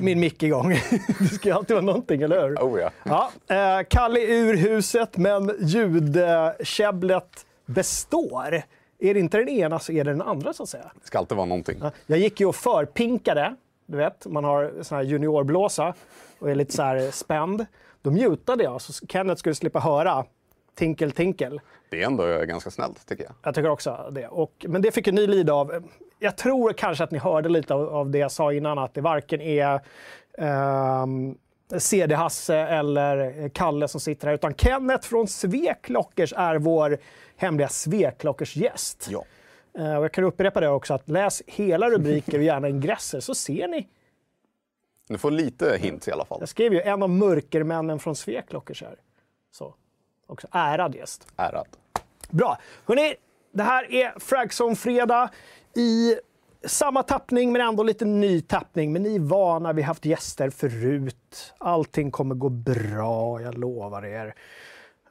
Är min mick igång. Det ska ju alltid vara någonting, eller hur? Oh ja. ja eh, Kalle är ur huset, men ljudkäbblet består. Är det inte den ena så är det den andra, så att säga. Det ska alltid vara någonting. Ja, Jag gick ju och förpinkade. Du vet, man har sån här juniorblåsa och är lite så här spänd. Då mutade jag så Kenneth skulle slippa höra tinkel tinkel. Det är ändå ganska snällt, tycker jag. Jag tycker också det. Och, men det fick ju ni lida av. Jag tror kanske att ni hörde lite av, av det jag sa innan, att det varken är ehm, CD-Hasse eller Kalle som sitter här, utan Kenneth från Sveklockers är vår hemliga Sveklockers gäst. Ja. Och jag kan upprepa det också, att läs hela rubriker och gärna ingresser så ser ni. Du får lite hints i alla fall. Jag skrev ju en av mörkermännen från Sveklockers här. Så. Också ärad gäst. Ärad. Bra. Hörrni, det här är Fragzone-fredag i samma tappning men ändå lite ny tappning. Men ni är vana, vi har haft gäster förut. Allting kommer gå bra, jag lovar er.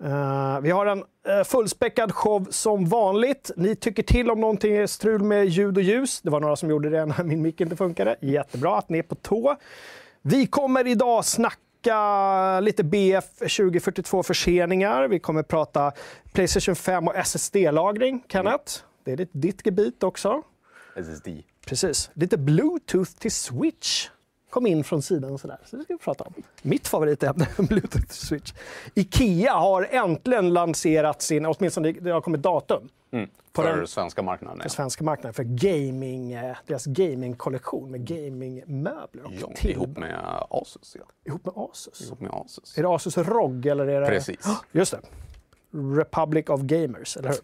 Uh, vi har en uh, fullspäckad show som vanligt. Ni tycker till om någonting är strul med ljud och ljus. Det var några som gjorde det när min mick inte funkade. Jättebra att ni är på tå. Vi kommer idag snacka lite BF 2042 förseningar. Vi kommer prata Playstation 5 och SSD-lagring, Kenneth. Det är ditt gebit också. SSD. Precis. Lite Bluetooth till Switch kom in från sidan och sådär. Så det ska vi prata om. Mitt favoritämne, Bluetooth Switch. Ikea har äntligen lanserat sin, åtminstone det har kommit datum, Mm. På För den- svenska marknaden. för Ja. svenska marknaden för gaming, eh, deras gamingkollektion med gamingmöbler och Ja, till, ihop med Asus. Ja. ihop med Asus. Ihop med Asus. Är det Asus ROG eller är det... Precis. Just det. Republic of Gamers, eller hur?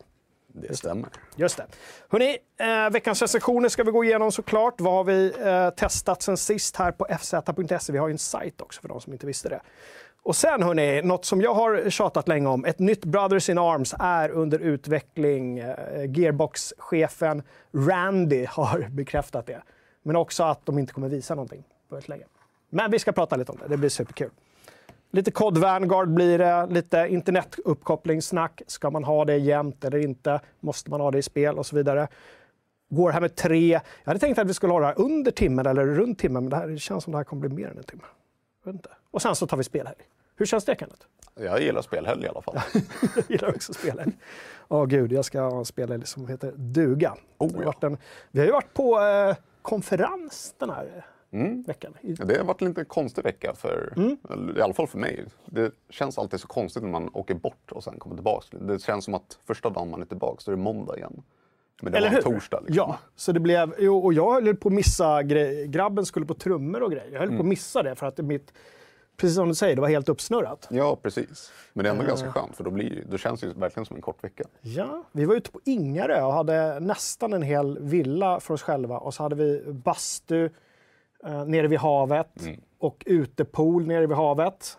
Det stämmer. Just det. Hörrni, eh, veckans recensioner ska vi gå igenom såklart. Vad har vi eh, testat sen sist här på fz.se? Vi har ju en sajt också för de som inte visste det. Och sen hörni, något som jag har tjatat länge om. Ett nytt Brothers in Arms är under utveckling. Eh, Gearbox-chefen Randy har bekräftat det. Men också att de inte kommer visa någonting på ett länge. Men vi ska prata lite om det, det blir superkul. Lite COD Vanguard blir det, lite internetuppkopplingssnack. Ska man ha det jämt eller inte? Måste man ha det i spel och så vidare. Går här med tre? Jag hade tänkt att vi skulle ha det här under timmen eller runt timmen, men det, här, det känns som det här kommer bli mer än en timme. Inte. Och sen så tar vi spelhelg. Hur känns det Kenneth? Jag gillar spelhelg i alla fall. Jag gillar också spelhelg. Åh gud, jag ska ha en spelhelg som heter duga. Oh, ja. vi har ju varit på eh, konferens den här Mm. veckan. Det har varit en lite konstig vecka, för, Mm. i alla fall för mig. Det känns alltid så konstigt när man åker bort och sen kommer tillbaka. Det känns som att första dagen man är tillbaka så är det måndag igen. Men det Eller var hur? en torsdag. Liksom. Ja, så det blev... Och jag höll på att missa. Grabben skulle på trummor och grejer. Jag höll på att missa det för att mitt... Precis som du säger, det var helt uppsnurrat. ja, precis. Men det är ändå Eh. ganska skönt för då, blir, då känns det ju verkligen som en kort vecka. Ja, vi var ute på Ingarö och hade nästan en hel villa för oss själva. Och så hade vi bastu eh, nere vid havet och utepool nere vid havet.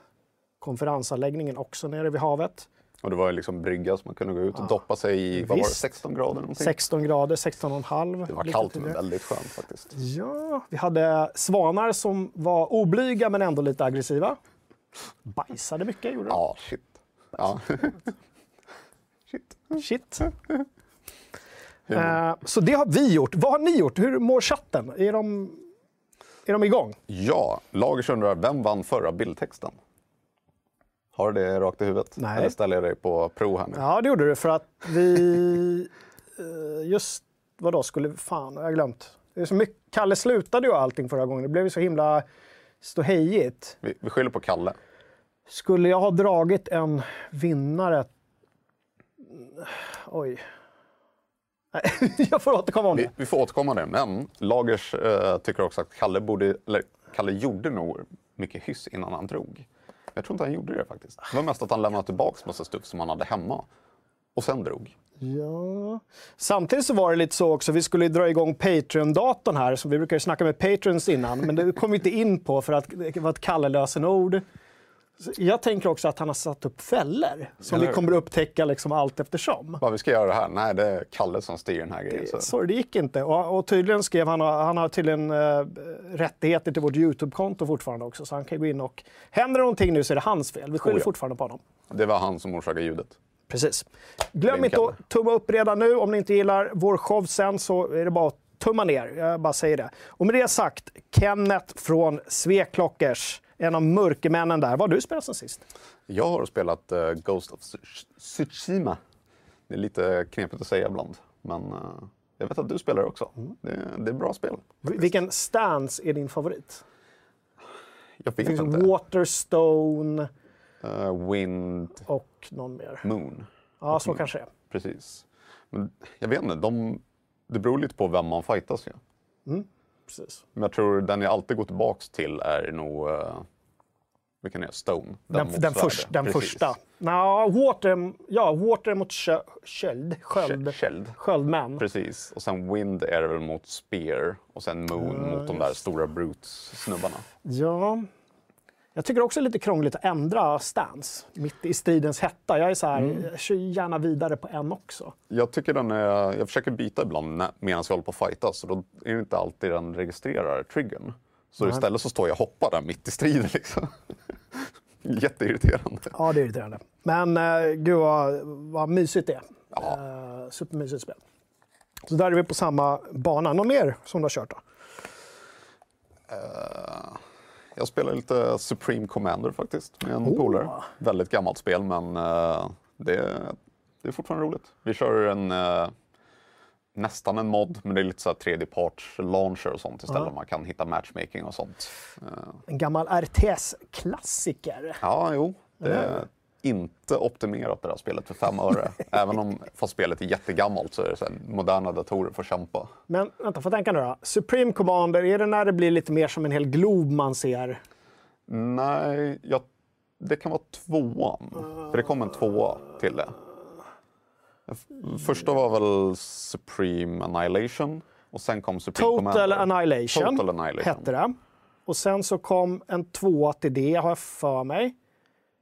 Konferensanläggningen också nere vid havet. Och det var ju liksom brygga så man kunde gå ut och doppa sig i, vad var det, Visst. 16 grader? Någonting. 16 grader, 16,5. Det var kallt men väldigt skönt faktiskt. Ja, vi hade svanar som var oblyga men ändå lite aggressiva. Bajsade mycket gjorde de. Ja, shit. Ja. shit. Shit. Eh, så det har vi gjort. Vad har ni gjort? Hur mår chatten? Är de, är de igång? Ja, Lagers undrar, vem vann förra bildtexten? Har du det rakt i huvudet? Nej. Eller ställer jag dig på prov här nu? Ja, det gjorde du för att vi... eh, Just vad då skulle... Fan, jag har glömt. Det är så mycket, Kalle slutade ju allting förra gången. Det blev ju så himla ståhejigt. Vi, vi skyller på Kalle. Skulle jag ha dragit en vinnare... Oj. Jag får återkomma om Vi, det. vi får återkomma det, men Lagers eh, tycker också att Kalle borde, eller Kalle gjorde nog mycket hyss innan han drog. Jag tror inte han gjorde det faktiskt. Det var mest att han lämnade tillbaka massa stuff som han hade hemma och sen drog. Ja. Samtidigt så var det lite så också, vi skulle dra igång Patreon-datorn här, så vi brukar ju snacka med Patrons innan, men det kom vi inte in på för att det var ett Kalle-lösenord. Jag tänker också att han har satt upp fällor som vi kommer upptäcka liksom allt eftersom. Vad vi ska göra det här? Nej, det är Kalle som styr den här grejen. Så. Det gick inte. Och, och tydligen skrev han, han har tydligen eh, rättigheter till vårt YouTube-konto fortfarande också, så han kan gå in och... Händer någonting nu så är det hans fel. Vi skyller Oh ja. fortfarande på honom. Det var han som orsakade ljudet. Precis. Glöm inte Kalle. att tumma upp redan nu. Om ni inte gillar vår show sen så är det bara att tumma ner, jag bara säger det. Och med det sagt, Kenneth från Sveklockers, en av mörkermännen där. Vad har du spelat sen sist? Jag har spelat uh, Ghost of Tsushima. Det är lite knepigt att säga ibland, men uh, jag vet att du spelar också. Mm. Det, det, är bra spel. Faktiskt. Vilken stance är din favorit? Jag vet det finns inte. Waterstone. Uh, wind. Och någon mer. Moon. Ja, så moon. kanske det är. Precis. Men jag vet inte, de, det beror lite på vem man fightas ju. Mm, precis. Men jag tror den jag alltid går tillbaks till är nog uh, vilken är Stone? Den, den, den, först, den första. No, water, ja, water mot köld. Sköld. Köld. Sköldmän. Precis. Och sen Wind är det väl mot Spear. Och sen Moon uh, mot de där stora Brutes-snubbarna. Ja. Jag tycker också det är lite krångligt att ändra stance mitt i stridens hetta. Jag är så här, mm. jag kör gärna vidare på en också. Jag tycker den är, jag försöker byta ibland medan jag håller på att fightas. Så då är det inte alltid den registrerar triggern. Så Nej. istället så står jag och hoppar där mitt i striden. Liksom. Jätteirriterande. Ja, det är irriterande. Men uh, gud vad, vad mysigt det är. Ja. Uh, supermysigt spel. Så där är vi på samma bana. Någon mer som du har kört då? Uh, jag spelar lite Supreme Commander faktiskt med en oh. polare. Väldigt gammalt spel men uh, det, det är fortfarande roligt. Vi kör en uh, nästan en mod, men det är lite så tredjeparts launcher och sånt istället. Ja. Man kan hitta matchmaking och sånt. En gammal RTS-klassiker. Ja, jo. Det inte optimerat det här spelet för fem öre. Även om fast spelet är jättegammalt så är det så här, moderna datorer får kämpa. Men vänta, får tänka nu då. Supreme Commander, är det när det blir lite mer som en hel glob man ser? Nej, jag, det kan vara tvåan. För det kom en tvåa till det. Första var väl Supreme Annihilation och sen kom Supreme Total Commander. Annihilation, Total Annihilation hette det. Och sen så kom en tvåa till det, har jag för mig.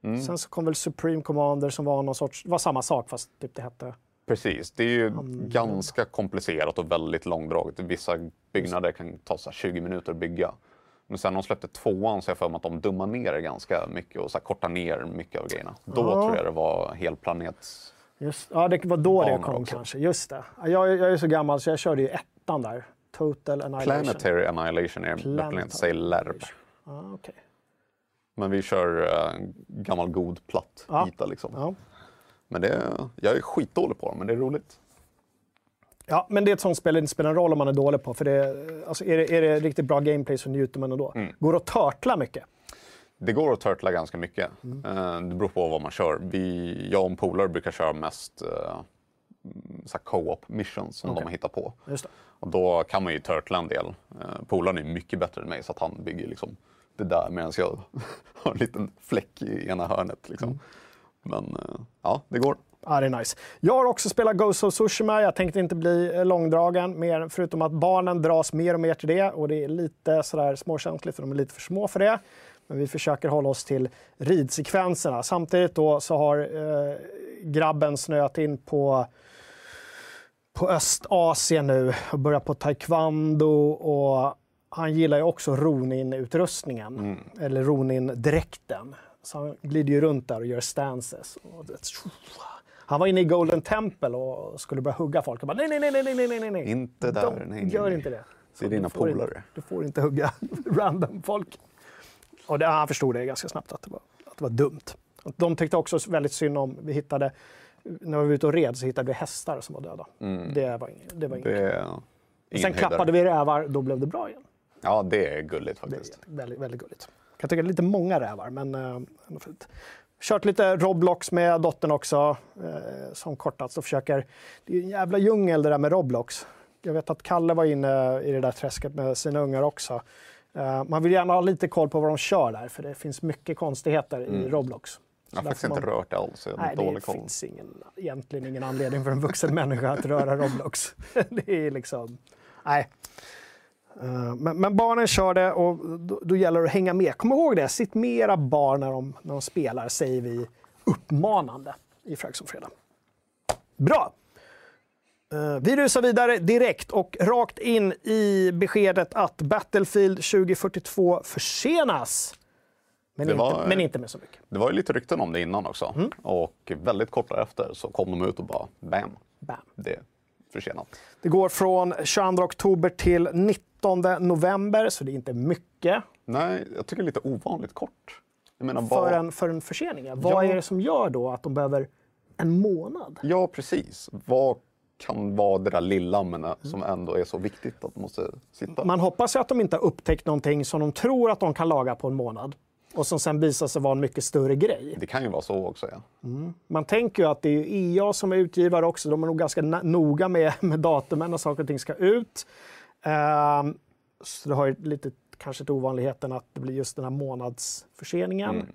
Mm. Sen så kom väl Supreme Commander som var någon sorts, var samma sak fast typ det hette Precis, det är ju mm. ganska komplicerat och väldigt långdraget. Vissa byggnader kan ta så 20 minuter att bygga. Men sen när de släppte tvåan så jag för mig att de dummar ner det ganska mycket och så kortar ner mycket av grejerna. Då ja. tror jag det var helplanets Just, ja, det var då det kom också. kanske. Just det. Jag, jag är så gammal så jag körde ju ettan där. Total Annihilation. Planetary Annihilation är Planetary. säger LERB. Ah, okay. Men vi kör uh, gammal god platt ja. yta liksom. Ja. Men det, jag är skitdålig på dem, men det är roligt. Ja, men det är ett sånt spel det inte spelar en roll om man är dålig på. För det, alltså är, det, är det riktigt bra gameplay så njuter man ändå. Mm. Går det att törtla mycket? Det går att turtla ganska mycket. Mm. Eh, det beror på vad man kör. Vi, jag och en polare brukar köra mest uh, co-op missions som okay. de har hittat på. Och då kan man ju turtla en del. Uh, polaren är mycket bättre än mig så att han bygger liksom det där medan jag har en liten fläck i ena hörnet. Liksom. Mm. Men uh, ja, det går. Ja, det är nice. Jag har också spelat Ghost of Tsushima. Jag tänkte inte bli långdragen, mer, förutom att barnen dras mer och mer till det. Och det är lite sådär småkänsligt, för de är lite för små för det. Men vi försöker hålla oss till ridsekvenserna. Samtidigt då så har eh, grabben snöat in på på Östasien nu och börjat på taekwondo och han gillar ju också Ronin-utrustningen, mm. eller Ronin-dräkten. Så han glider ju runt där och gör stances. Han var inne i Golden Temple och skulle börja hugga folk. Och bara, nej, nej, nej, nej, nej, nej, nej. Inte där. De, nej, gör nej. inte det. Det är dina polare. Du får inte hugga random folk. Och det, han förstod det ganska snabbt att det var, att det var dumt. De tyckte också väldigt synd om, vi hittade, när vi var ute och red så hittade vi hästar som var döda. Mm. Det var inget. Det var inget. Det Sen höjdare. klappade vi rävar, då blev det bra igen. Ja, det är gulligt faktiskt. Är väldigt, väldigt gulligt. Jag kan tycka det är lite många rävar, men äh, fint. Kört lite Roblox med dottern också, eh, som kortats och försöker... Det är en jävla djungel det där med Roblox. Jag vet att Kalle var inne i det där träsket med sina ungar också. Uh, man vill gärna ha lite koll på vad de kör där, för det finns mycket konstigheter mm. i Roblox. jag har faktiskt inte rört det alls. Nej, det koll. finns ingen, egentligen ingen anledning för en vuxen människa att röra Roblox. det är liksom... Nej. Uh, men, men, barnen kör det och då, då, gäller det att hänga med. Kom ihåg det, sitt mera barn när de, när de spelar, säger vi uppmanande i Frags Fredag. Bra! Uh, vi rusar vidare direkt och rakt in i beskedet att Battlefield 2042 försenas. Men, inte, var, men inte med så mycket. Det var ju lite rykten om det innan också. Mm. Och väldigt kort därefter så kom de ut och bara bam. bam. Det försenat. Det går från 22 oktober till 19 november, så det är inte mycket Nej, jag tycker det är lite ovanligt kort. Menar, för vad... en, för en försening. Vad Ja. är det som gör då att de behöver en månad? Ja, precis. Vad kan vara det där lilla men som ändå är så viktigt att det måste sitta? Man hoppas ju att de inte har upptäckt någonting som de tror att de kan laga på en månad och som sen visar sig vara en mycket större grej. Det kan ju vara så också. Ja. Man tänker ju att det är EA som är utgivare också. De är nog ganska noga med, med datumen när saker och ting ska ut. Ehm, så det har lite kanske till ovanligheten att det blir just den här månadsförseningen.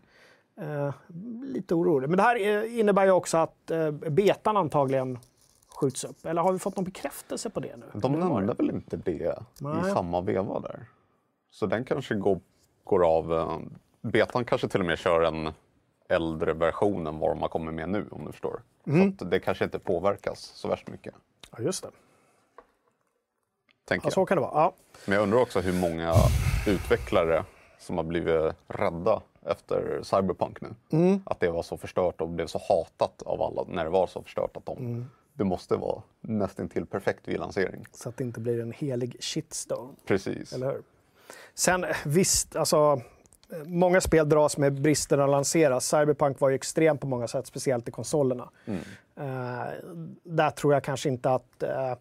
Eh, lite orolig. Men det här eh, innebär ju också att eh, betan antagligen skjuts upp. Eller har vi fått någon bekräftelse på det nu? De nämnde väl inte det Nej. i samma veva där? Så den kanske går, går av. Betan kanske till och med kör en äldre version än vad de har kommit med nu om du förstår. Mm. Så att det kanske inte påverkas så värst mycket. Ja, just det. Tänker Ja, så kan det vara. Ja. Men jag undrar också hur många utvecklare som har blivit rädda efter Cyberpunk nu. Mm. Att det var så förstört och blev så hatat av alla när det var så förstört att de, Mm. det måste vara nästintill perfekt vid lansering. Så att det inte blir en helig shitstorm. Precis. Eller hur? Sen eh, visst, alltså, många spel dras med brister när de lanseras. Cyberpunk var ju extrem på många sätt, speciellt i konsolerna. Eh, där tror jag kanske inte att eh,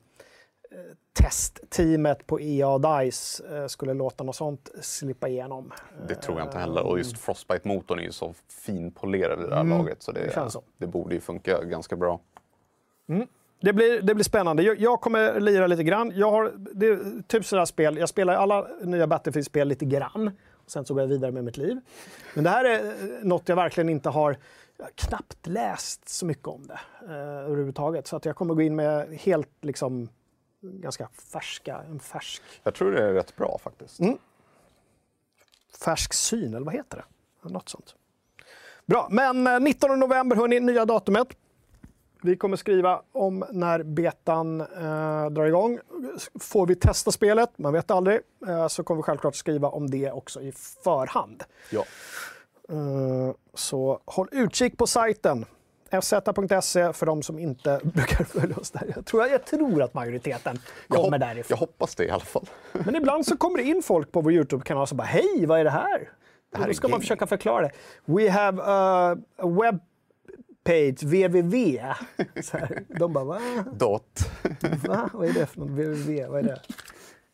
testteamet på EA och DICE eh, skulle låta något sånt slippa igenom. Det tror jag inte heller. Och just Frostbite-motorn är ju så finpolerad i det här laget så det, det så. det borde ju funka ganska bra. Det blir, det blir spännande. Jag, jag kommer lira lite grann. Jag har det är typ sådär spel. Jag spelar alla nya Battlefield-spel lite grann. Sen så går jag vidare med mitt liv. Men det här är eh, något jag verkligen inte har knappt läst så mycket om det eh, överhuvudtaget. Så att jag kommer gå in med helt liksom ganska färska, en färsk, Jag tror det är rätt bra faktiskt. Mm. färsk syn, eller vad heter det? Något sånt. Bra, men eh, 19 november, hörni, nya datumet. Vi kommer skriva om när betan eh, drar igång. Får vi testa spelet, man vet aldrig, eh, så kommer vi självklart skriva om det också i förhand. Ja. Eh, så håll utkik på sajten. fz.se för de som inte brukar följa oss där. Jag tror, jag tror att majoriteten Jag, kommer hop- därifrån. jag hoppas det i alla fall. Men ibland så kommer det in folk på vår Youtube-kanal som bara “Hej, vad är det här?” här Och då ska man försöka förklara det. “We have a, a web page, www”. Så här. De bara “Va? Dot. Va? Vad är det för något? www? Vad är det?”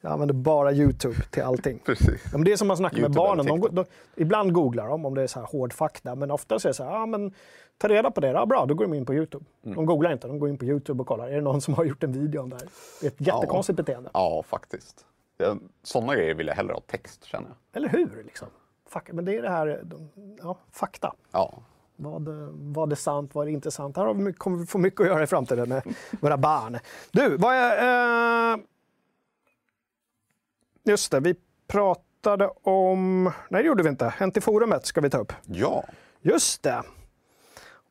Jag använder bara Youtube till allting. Precis. Ja, det är som man snackar med YouTube barnen. De, TikTok. de, ibland googlar de om det är så här hård fakta, men ofta så är det så här, ja, men ta reda på det. Ja, bra, då går de in på Youtube. Mm. De googlar inte, de går in på Youtube och kollar. Är det någon som har gjort en video om det här? Det är ett jättekonstigt beteende. Ja, faktiskt. Ja, Sådana grejer vill jag hellre ha text känner jag. Eller hur? Liksom? Fuck, men det är det här, de, ja, fakta. Ja, Vad, vad är sant, vad är inte sant? Här vi, kommer vi få mycket att göra i framtiden med våra barn. Du, vad är... Eh, just det, vi pratade om... Nej, det gjorde vi inte. Hänt i forumet ska vi ta upp. ja. Just det.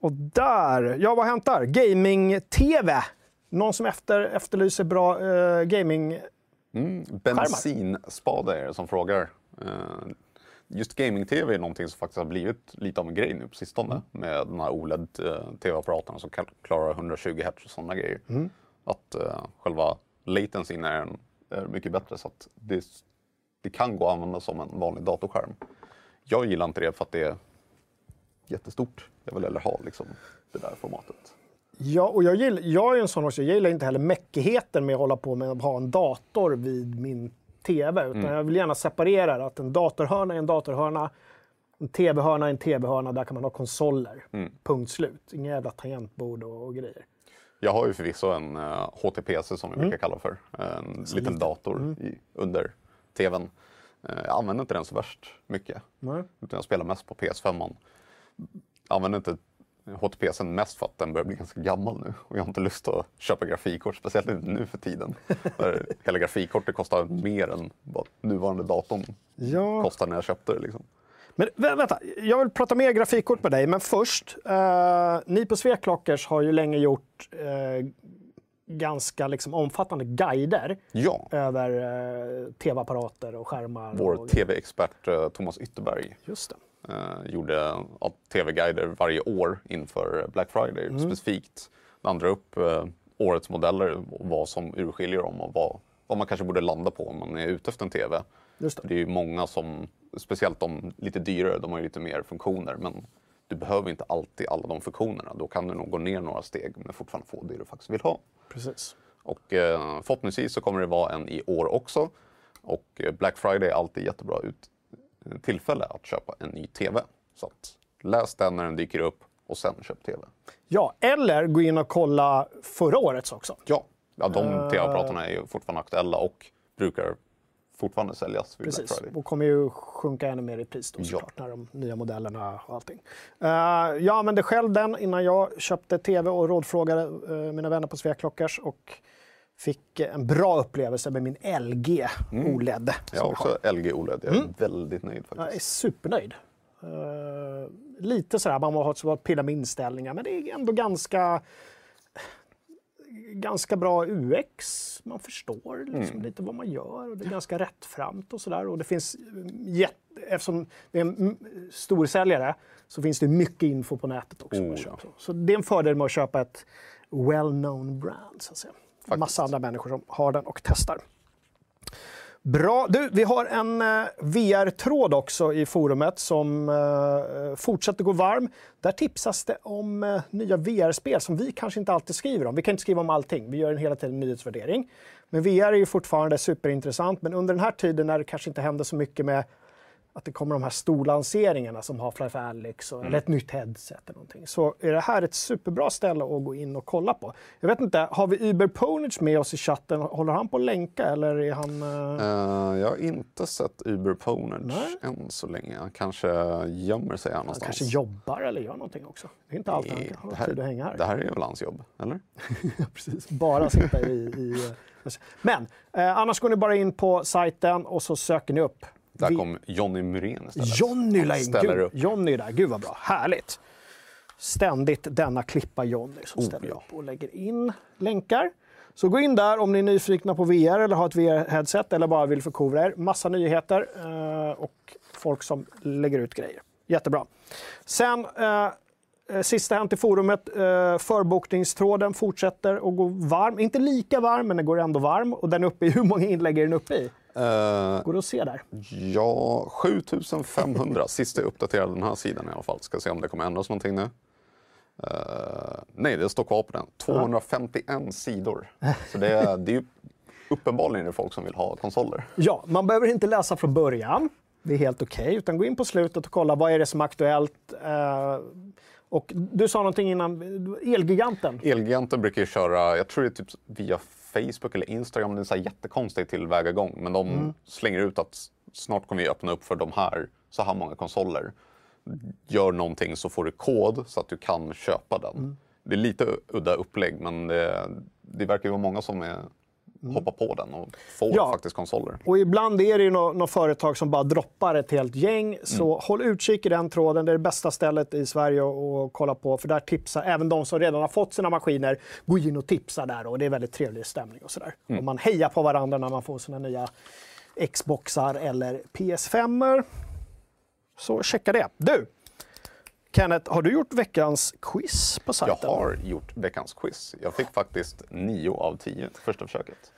Och där, ja vad har hänt där? Gaming-TV. Någon som efter, efterlyser bra eh, gaming... Mm, bensinspade är det som frågar. Eh, Just gaming-tv är någonting som faktiskt har blivit lite av en grej nu på sistone med de här OLED-tv-apparaterna som kal- klarar 120 Hz och sådana grejer. Att eh, själva latencyn är, en- är mycket bättre så att det, det kan gå att använda som en vanlig datorskärm. Jag gillar inte det för att det är jättestort. Jag vill hellre ha liksom, det där formatet. Ja, och jag, gill, jag är en sån också, jag gillar inte heller mäckigheten med att hålla på med att ha en dator vid min TV. Utan jag vill gärna separera att en datorhörna är en datorhörna, en TV-hörna är en TV-hörna, där kan man ha konsoler. Punkt slut. Inga jävla tangentbord och, och grejer. Jag har ju förvisso en uh, HTPC som vi brukar kalla för. En liten dator i, under tvn. Eh, jag använder inte den så värst mycket. Nej. Utan jag spelar mest på PS5. -man. Jag använder inte HTPCn mest för att den börjar bli ganska gammal nu. Och jag har inte lust att köpa grafikkort, speciellt inte nu för tiden. Där hela grafikkortet kostar mer än vad nuvarande datorn Ja. kostade när jag köpte det. Liksom. Men vä- vänta, jag vill prata mer grafikkort med dig, men först. Eh, ni på Sveklockers har ju länge gjort eh, ganska liksom, omfattande guider Ja, över eh, tv-apparater och skärmar. vår och, tv-expert eh, Thomas Ytterberg Just det. Eh, gjorde ja, tv-guider varje år inför Black Friday Mm. specifikt. Han drar upp eh, årets modeller och vad som urskiljer dem och vad, vad man kanske borde landa på om man är ute efter en TV. Just det. Det är ju många som, speciellt de lite dyrare, de har ju lite mer funktioner. Men du behöver inte alltid alla de funktionerna. Då kan du nog gå ner några steg men fortfarande få det du faktiskt vill ha. Precis. Och eh, förhoppningsvis så kommer det vara en i år också. Och eh, Black Friday är alltid jättebra ut, tillfälle att köpa en ny TV. Så läs den när den dyker upp och sen köp TV. Ja, eller gå in och kolla förra årets också. Ja, ja de TV-apparaterna är ju fortfarande aktuella och brukar fortfarande säljas vid Precis, och kommer ju sjunka ännu mer i pris då Ja. såklart, när de nya modellerna och allting. Uh, jag använde själv den innan jag köpte tv och rådfrågade eh, mina vänner på Svea Klockers och fick en bra upplevelse med min LG OLED. Jag har också LG OLED. Jag är väldigt nöjd Jag är faktiskt. supernöjd. Eh, lite sådär, man har pilla med inställningar, men det är ändå ganska ganska bra UX. Man förstår liksom lite vad man gör och det är ganska rättframt och sådär. Och det finns mm, jätte, eftersom det är en mm, storsäljare så finns det mycket info på nätet också. Oh, ja. Så det är en fördel med att köpa ett well-known brand. Så att säga. Massa andra människor som har den och testar. Bra. Du, vi har en eh, VR-tråd också i forumet som eh, fortsätter gå varm. Där tipsas det om eh, nya VR-spel som vi kanske inte alltid skriver om. Vi kan inte skriva om allting, vi gör en hela tiden nyhetsvärdering. Men VR är ju fortfarande superintressant, men under den här tiden när det kanske inte händer så mycket med att det kommer de här storlanseringarna som Half-Life Alyx och, eller ett nytt headset eller någonting. Så är det här ett superbra ställe att gå in och kolla på. Jag vet inte, har vi Uber Ponage med oss i chatten? Håller han på att länka eller är han... Eh, jag har inte sett Uber Ponage Nej. än så länge. Han kanske gömmer sig här Han någonstans. kanske jobbar eller gör någonting också. Det är inte alltid han Det- kan ha tid att hänga här. Det här är väl hans jobb, eller? Precis. Bara sitta i... i men eh, annars går ni bara in på sajten och så söker ni upp. Där Vi- kom Johnny Myrén istället. Jonny la in. Gud. Jonny är där. Gud vad bra. Härligt. Ständigt denna klippa Jonny som Oh, ställer ja. upp och lägger in länkar. Så gå in där om ni är nyfikna på VR eller har ett VR-headset eller bara vill förkovra er. Massa nyheter eh, och folk som lägger ut grejer. Jättebra. Sen eh, eh, Sista hänt i forumet, eh, förbokningstråden fortsätter att gå varm. Inte lika varm, men den går ändå varm. Och den är uppe i, hur många inlägg är den uppe i? Eh, Går det att se där? ja, 7500. Sist jag uppdaterade den här sidan i alla fall. Ska se om det kommer ändras någonting nu. Eh, nej, det står kvar på den. 251 sidor. Så det är, det är ju uppenbarligen det är folk som vill ha konsoler. Ja, man behöver inte läsa från början. Det är helt okej. utan gå in på slutet och kolla vad är det som är aktuellt. Eh, och du sa någonting innan, Elgiganten. Elgiganten brukar ju köra, jag tror det är typ via Facebook eller Instagram, det är en jättekonstig tillvägagång. Men de Mm. slänger ut att snart kommer vi öppna upp för de här, så här många konsoler. Gör någonting så får du kod så att du kan köpa den. Mm. Det är lite udda upplägg men det, det verkar ju vara många som är, hoppar på den och Mm. Ja. faktiskt konsoler. Och ibland är det ju något, något företag som bara droppar ett helt gäng. Så Mm. håll utkik i den tråden. Det är det bästa stället i Sverige att kolla på. För där tipsar även de som redan har fått sina maskiner. Gå in och tipsa där och det är väldigt trevlig stämning och sådär. Mm. Och man hejar på varandra när man får sina nya Xboxar eller PS5. Så checka det. Du! Kenneth, har du gjort veckans quiz på Jag sajten? har gjort veckans quiz. Jag fick faktiskt 9 av 10 första försöket.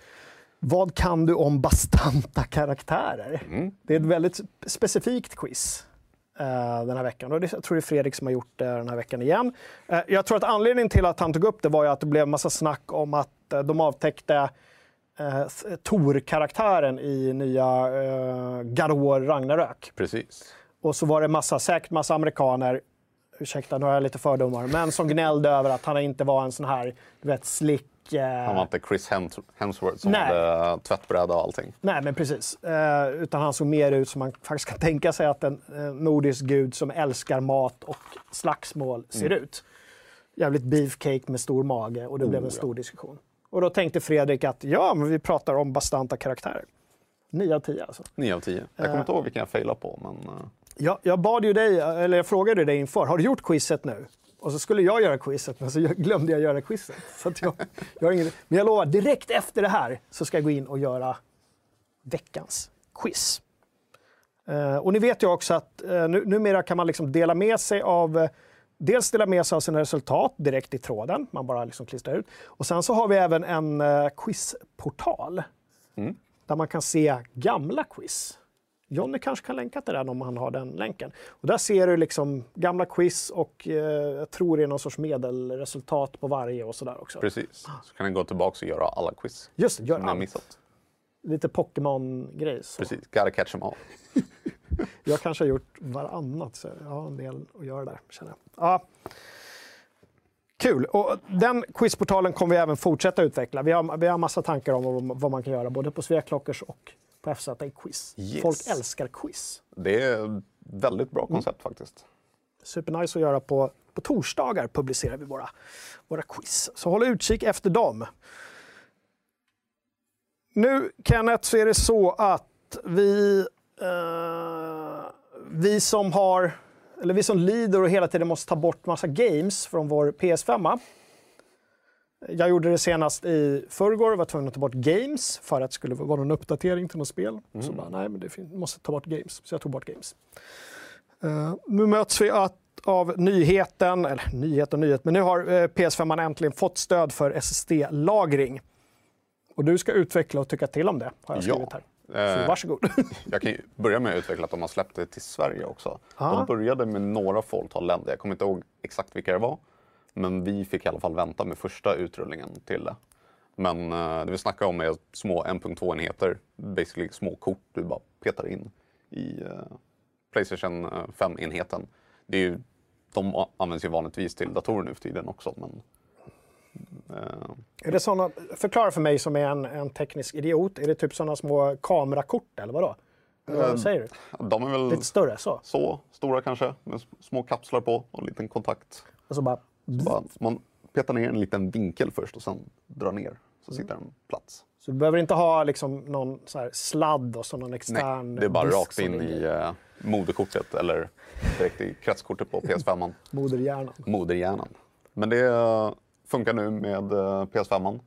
Vad kan du om bastanta karaktärer? Mm. Det är ett väldigt specifikt quiz eh, den här veckan. Och det, jag tror det är Fredrik som har gjort det den här veckan igen. Eh, jag tror att anledningen till att han tog upp det var ju att det blev massa snack om att eh, de avtäckte eh, Tor-karaktären i nya eh, God Ragnarök. Precis. Och så var det massa, säkert massa amerikaner, ursäkta nu har jag lite fördomar, men som gnällde över att han inte var en sån här, du vet, slick... eh, Han var inte Chris Hems- Hemsworth som Nej. hade tvättbräda och allting. Nej, men precis. Eh, utan han såg mer ut som man faktiskt kan tänka sig att en eh, nordisk gud som älskar mat och slagsmål ser Mm. ut. Jävligt beefcake med stor mage och det blev en Oh, ja. stor diskussion. Och då tänkte Fredrik att ja, men vi pratar om bastanta karaktärer. 9 av 10 alltså. 9 av 10. Jag kommer inte ihåg vilken jag failade på, men... eh, Jag, jag bad ju dig, eller jag frågade dig inför, har du gjort quizet nu? Och så skulle jag göra quizet, men så glömde jag göra quizet. Så jag, jag har ingen, men jag lovar, direkt efter det här så ska jag gå in och göra veckans quiz. Eh, och ni vet ju också att nu, numera kan man liksom dela med sig av dels dela med sig av sina resultat direkt i tråden. Man bara liksom klistrar ut. Och sen så har vi även en eh, quizportal Mm. där man kan se gamla quiz. Jonny kanske kan länka till den om han har den länken. Och där ser du liksom gamla quiz och eh, jag tror det är någon sorts medelresultat på varje och sådär också. Precis. Så kan ni gå tillbaka och göra alla quiz Just det, gör allt. missat. Lite Pokémon-grej. Precis. Gotta catch them all. Jag kanske har gjort varannat, så jag har en del att göra där. Känner jag. Ja. Kul! Och den quizportalen kommer vi även fortsätta utveckla. Vi har, vi har massa tankar om vad, man kan göra både på Sveaklockers och på FZ i quiz. Yes. Folk älskar quiz. Det är ett väldigt Mm. bra koncept faktiskt. Supernice att göra på, på torsdagar publicerar vi våra, våra quiz. Så håll utkik efter dem. Nu Kenneth så är det så att vi, eh, vi som har, eller vi som lider och hela tiden måste ta bort massa games från vår PS5. Jag gjorde det senast i förrgår, var tvungen att ta bort games för att det skulle vara någon uppdatering till något spel. Så bara, nej men det måste ta bort games. Så jag tog bort games. Eh, nu möts vi att, av nyheten, eller nyhet och nyhet, men nu har eh, PS5 äntligen fått stöd för SSD-lagring. Och du ska utveckla och tycka till om det, har jag Ja. skrivit här. Så Eh, varsågod. Jag kan ju börja med att utveckla att de har släppt det till Sverige också. Ah. De började med några fåtal länder. Jag kommer inte ihåg exakt vilka det var. Men vi fick i alla fall vänta med första utrullningen till det. Men eh, det vi snackar om är små 1.2-enheter. Basically små kort du bara petar in i eh, Playstation 5-enheten. Det är ju, de används ju vanligtvis till datorer nu för tiden också. Men, eh, är det såna, förklara för mig som är en, en teknisk idiot, är det typ sådana små kamerakort eller vadå? Eh, vad säger du? de är väl Lite större så? så stora kanske, med små kapslar på och en liten kontakt. Och så bara, Så bara, man petar ner en liten vinkel först och sen drar ner. Så sitter den plats. så du behöver inte ha liksom någon sladd och så någon extern Nej, det är bara rakt in i eh, moderkortet eller direkt i kretskortet på PS5. moderhjärnan. Moderhjärnan. Men det eh, funkar nu med eh, PS5.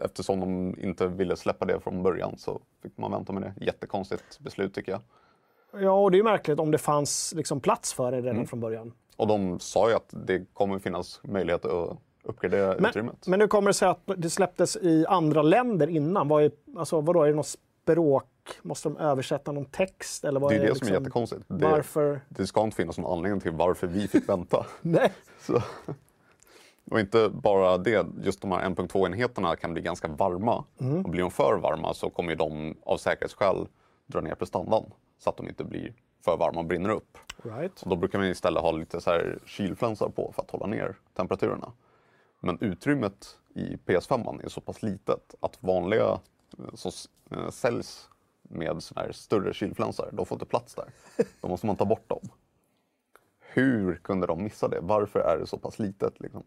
Eftersom de inte ville släppa det från början så fick man vänta med det. Jättekonstigt beslut tycker jag. Ja, och det är ju märkligt om det fanns liksom plats för det redan Mm. från början. Och de sa ju att det kommer finnas möjlighet att uppgradera Men, utrymmet. men nu kommer det sig att det släpptes i andra länder innan. Vad är, alltså, vadå, är det något språk? Måste de översätta någon text? Eller vad det är det det som är liksom- jättekonstigt. Det, Varför? det ska inte finnas någon anledning till varför vi fick vänta. Nej. Så. Och inte bara det, just de här 1.2-enheterna kan bli ganska varma. Och blir de för varma så kommer de av säkerhetsskäl dra ner prestandan så att de inte blir för varma och brinner upp. Right. Och då brukar man istället ha lite så här kylflänsar på för att hålla ner temperaturerna. Men utrymmet i PS5 är så pass litet att vanliga eh, som eh, säljs med såna här större kylflänsar, de får inte plats där. Då måste man ta bort dem. Hur kunde de missa det? Varför är det så pass litet? Liksom?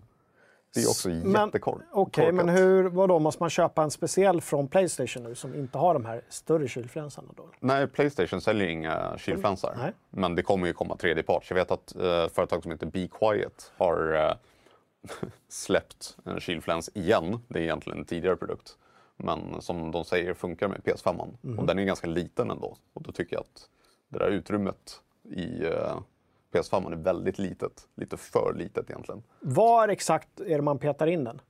Det är också jättekorkat. Okej, men hur, vadå, måste man köpa en speciell från Playstation nu som inte har de här större kylflänsarna då? Nej, Playstation säljer inga kylflänsar. Nej. Men det kommer ju komma tredjeparts. Jag vet att eh, företag som heter Be Quiet har eh, släppt en kylfläns igen. Det är egentligen en tidigare produkt. Men som de säger funkar med PS5. Mhm. Och den är ganska liten ändå. Och då tycker jag att det där utrymmet i eh, PS5 är väldigt litet. Lite för litet egentligen. Var exakt är det man petar in den?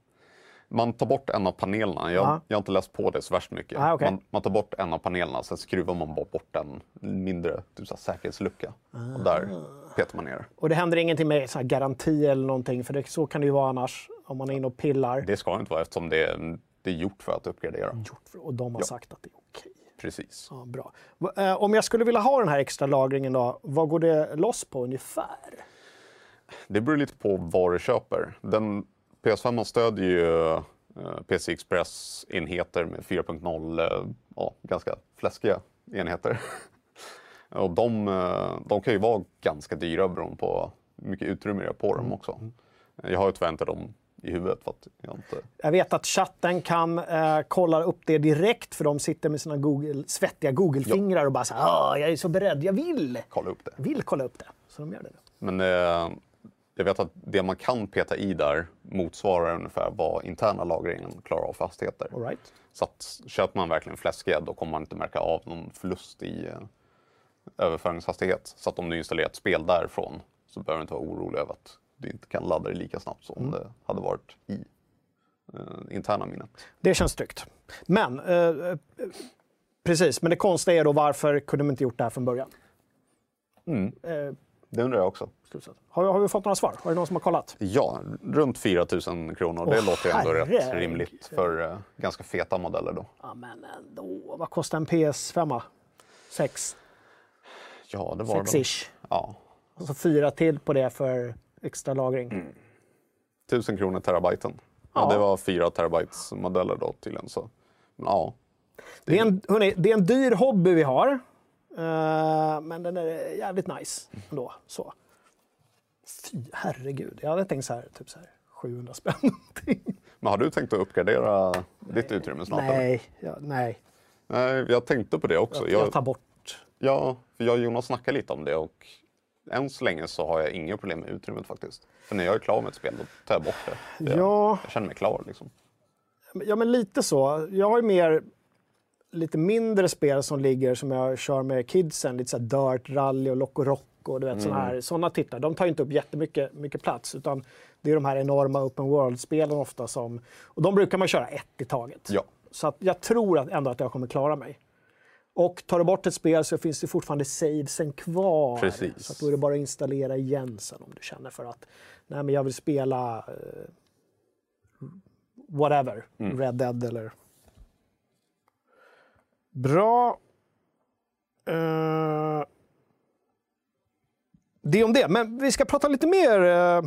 Man tar bort en av panelerna. Jag, Ja. jag har inte läst på det så värst mycket. Ah, okej. man, man tar bort en av panelerna, sen skruvar man bara bort en mindre typ, så här, säkerhetslucka. Och där Ah. petar man ner. Och det händer ingenting med så garanti eller någonting, för det, så kan det ju vara annars om man är inne och pillar. Det ska det inte vara eftersom det är, det är gjort för att uppgradera. Gjort för- Och de har sagt att det är okej. Precis. Ja, bra. Eh, Om jag skulle vilja ha den här extra lagringen då, vad går det loss på ungefär? Det beror lite på vad du köper. Den, PS5 stödjer ju eh, PC Express-enheter med 4.0, eh, ja, ganska fläskiga enheter. Och de, de kan ju vara ganska dyra beroende på hur mycket utrymme det är på dem också. Jag har ju tyvärr inte dem i huvudet för att jag inte... Jag vet att chatten kan eh, kolla upp det direkt för de sitter med sina Google, svettiga Google-fingrar och bara så här, "Ah, jag är så beredd, jag vill! kolla upp det. Jag vill kolla upp det. Så de gör det nu. Men eh, jag vet att det man kan peta i där motsvarar ungefär vad interna lagringen klarar av för hastigheter. All right. Så att köper man verkligen fläskiga då kommer man inte märka av någon förlust i eh, överföringshastighet. Så att om du installerar ett spel därifrån så behöver du inte vara orolig över att du inte kan ladda det lika snabbt som det hade varit i eh, interna minnet. Det känns tryggt. Men, eh, eh, precis, men det konstiga är då varför kunde de inte gjort det här från början? Eh, Det undrar jag också. har, har vi fått några svar? Har det någon som har kollat? Ja, runt 4 000 kronor. Det låter ju ändå rätt herregud. rimligt för eh, ganska feta modeller då. Ja, men ändå. Vad kostar en PS5? 6? Ja, det var de. 6-ish. Ja, Och så fyra till på det för extra lagring. 1000 kronor terabyten. Ja, Ja. det var 4 terabytes modeller då tydligen. Så. Men, ja, Det, är en, hörni, det är en dyr hobby vi har. Eh, men den är jävligt nice ändå. Så. Fy herregud. Jag hade tänkt så här, typ så här 700 spänn. Men har du tänkt att uppgradera ditt utrymme snart? nej, ja, nej. Nej, jag tänkte på det också. Jag, Jag, tar bort. ja, för jag och Jonas snackade lite om det och än så länge så har jag inga problem med utrymmet faktiskt. För när jag är klar med ett spel då tar jag bort det. Jag, Ja. jag känner mig klar liksom. Ja, men lite så. Jag har ju mer lite mindre spel som ligger som jag kör med kidsen. Lite så Dirt, Rally och Loco Roco. Du vet, såna, här, såna titlar. De tar ju inte upp jättemycket mycket plats. Utan det är de här enorma open world-spelen ofta som... Och de brukar man köra ett i taget. Ja. Så jag tror att ändå att jag kommer klara mig. Och tar du bort ett spel så finns det fortfarande savesen kvar. Precis. Så att då är det bara att installera igen sen om du känner för att nej, men jag vill spela eh, whatever, Red Dead eller... Bra. Eh, det om det, men vi ska prata lite mer eh,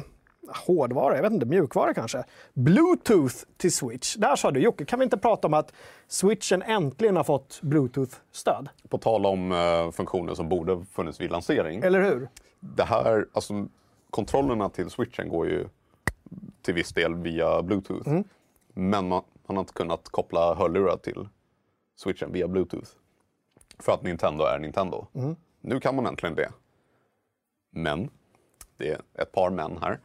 hårdvara, jag vet inte, mjukvara kanske. Bluetooth till Switch. Där sa du Jocke, kan vi inte prata om att Switchen äntligen har fått Bluetooth-stöd? På tal om eh, funktioner som borde funnits vid lansering. Eller hur? Det här, alltså kontrollerna till switchen går ju till viss del via bluetooth. Mm. Men man, man har inte kunnat koppla hörlurar till switchen via bluetooth. För att Nintendo är Nintendo. Mm. Nu kan man äntligen det. Men, det är ett par men här.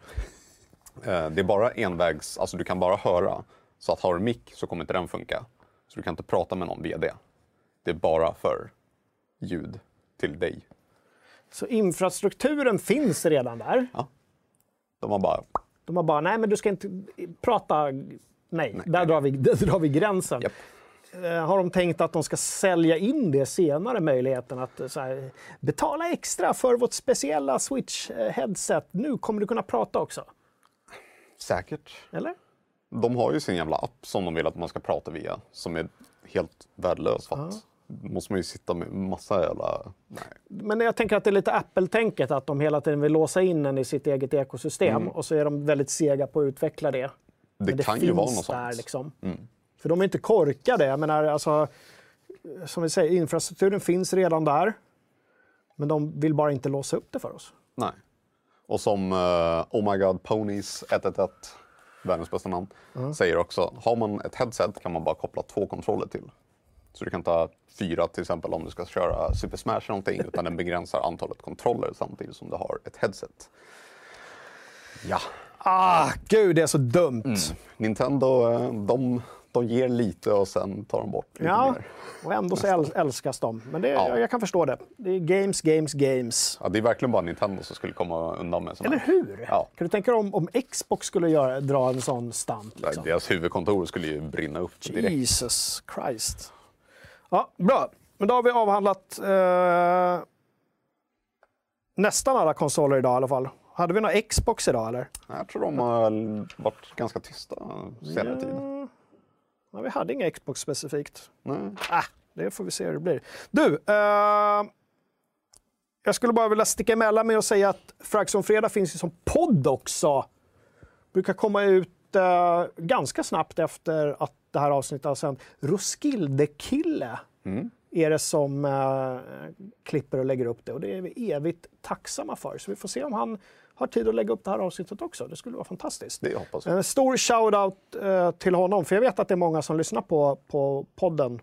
Eh, Det är bara envägs, alltså du kan bara höra. Så att har du mick så kommer inte den funka. Så du kan inte prata med någon via det. Det är bara för ljud till dig. Så infrastrukturen finns redan där. De har bara De har bara, nej men du ska inte prata, nej, Där, drar vi, där drar vi gränsen. Japp. Eh, Har de tänkt att de ska sälja in det senare, möjligheten att eh, här, betala extra för vårt speciella Switch-headset. Nu kommer du kunna prata också. Säkert. Eller? De har ju sin jävla app som de vill att man ska prata via, som är helt värdelös. För att måste man ju sitta med massa jävla... Nej. Men jag tänker att det är lite Apple-tänket, att de hela tiden vill låsa in en i sitt eget ekosystem och så är de väldigt sega på att utveckla det. Det, Men det kan finns ju vara något där sånt. liksom. För de är inte korkade. Jag menar, alltså, som vi säger, infrastrukturen finns redan där. Men de vill bara inte låsa upp det för oss. Nej. Och som eh, Oh My God Ponies 111, världens bästa namn, säger också. Har man ett headset kan man bara koppla två kontroller till. Så du kan ta fyra till exempel om du ska köra Super Smash eller någonting. Utan den begränsar antalet kontroller samtidigt som du har ett headset. Ja. Ah, gud, det är så dumt. Nintendo, eh, de, de ger lite och sen tar de bort lite Ja, mer. och ändå så äl- älskas de. Men det, Ja. jag, kan förstå det. Det är games, games, games. Ja, det är verkligen bara Nintendo som skulle komma undan med sådana Eller hur? Ja. Kan du tänka dig om, om Xbox skulle göra, dra en sån stant? Liksom? Deras huvudkontor skulle ju brinna upp direkt. Jesus Christ. Ja, bra. Men då har vi avhandlat eh, nästan alla konsoler idag i alla fall. Hade vi några Xbox idag eller? Jag tror de har varit ganska tysta senare tid. Ja, vi hade inga Xbox specifikt. Nej. Ah, det får vi se hur det blir. Du, eh, jag skulle bara vilja sticka emellan med att säga att Fraxon Fredag finns ju som podd också. Brukar komma ut eh, ganska snabbt efter att det här avsnittet har sänt. Roskilde-kille är det som eh, klipper och lägger upp det och det är vi evigt tacksamma för. Så vi får se om han har tid att lägga upp det här avsnittet också. Det skulle vara fantastiskt. Det hoppas jag. En stor shout-out eh, till honom, för jag vet att det är många som lyssnar på, på podden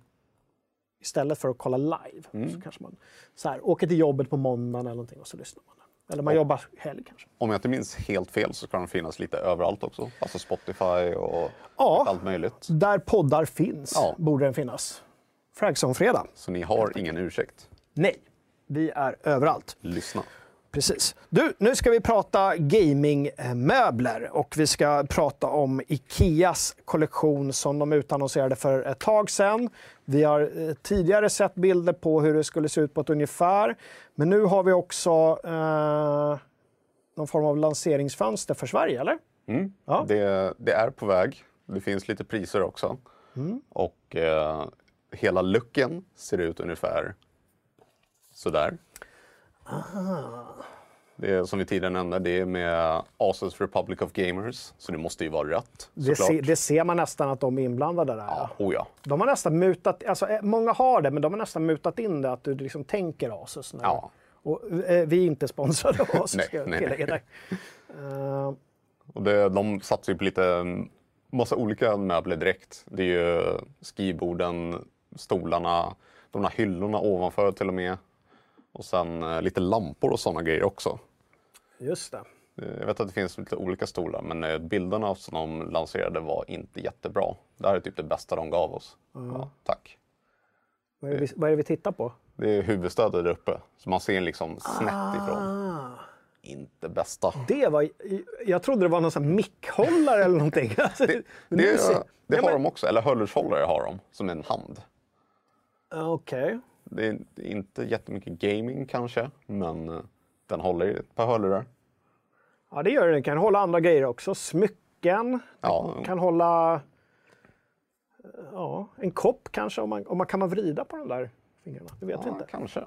istället för att kolla live. Mm. Så kanske man så här, åker till jobbet på måndagen eller någonting och så lyssnar man. Eller man jobbar helg kanske. Om jag inte minns helt fel så ska de finnas lite överallt också. Alltså Spotify och Ja. allt möjligt. Där poddar finns Ja. borde den finnas. Fragson fredag. Så ni har ingen ursäkt. Nej, vi är överallt. Lyssna. Precis. Du, nu ska vi prata gamingmöbler och vi ska prata om Ikeas kollektion som de utannonserade för ett tag sedan. Vi har eh, tidigare sett bilder på hur det skulle se ut på ett ungefär. Men nu har vi också eh, någon form av lanseringsfönster för Sverige, eller? Mm. Ja. Det, det är på väg. Det finns lite priser också. Mm. Och eh, hela looken ser ut ungefär sådär. Det är, som vi tidigare nämnde, det är med Asus Republic of Gamers, så det måste ju vara rätt Det, se, det ser man nästan att de är inblandade där. Ja, oh ja. De har nästan mutat, alltså eh, många har det, men de har nästan mutat in det att du liksom tänker Asus. När, Ja. Och, eh, vi är inte sponsrade av Asus, Nej, ska jag nej, tillägga nej. där. Eh, Och det, de satsar ju på lite mm, massa olika möbler direkt. Det är ju skrivborden, stolarna, de här hyllorna ovanför till och med. Och sen eh, lite lampor och sådana grejer också. just det. Eh, Jag vet att det finns lite olika stolar, men eh, bilderna som de lanserade var inte jättebra. Det här är typ det bästa de gav oss. Ja, tack. Vad är, vi, vad är det vi tittar på? Det är huvudstödet där uppe, så man ser liksom snett ifrån. Ah, Inte bästa. det var, jag trodde det var någon sån mickhållare eller någonting. Alltså, Det, det, ser- det har men- de också, eller hörlurshållare har de, som en hand. Okej. Det är det är inte jättemycket gaming kanske, men eh, den håller i ett par hörlurar. Ja, det gör det. Den kan hålla andra grejer också. Smycken. Ja, Kan hålla eh, ja, en kopp kanske. Om man, om man kan man vrida på de där fingrarna. Det vet vi ja inte. kanske.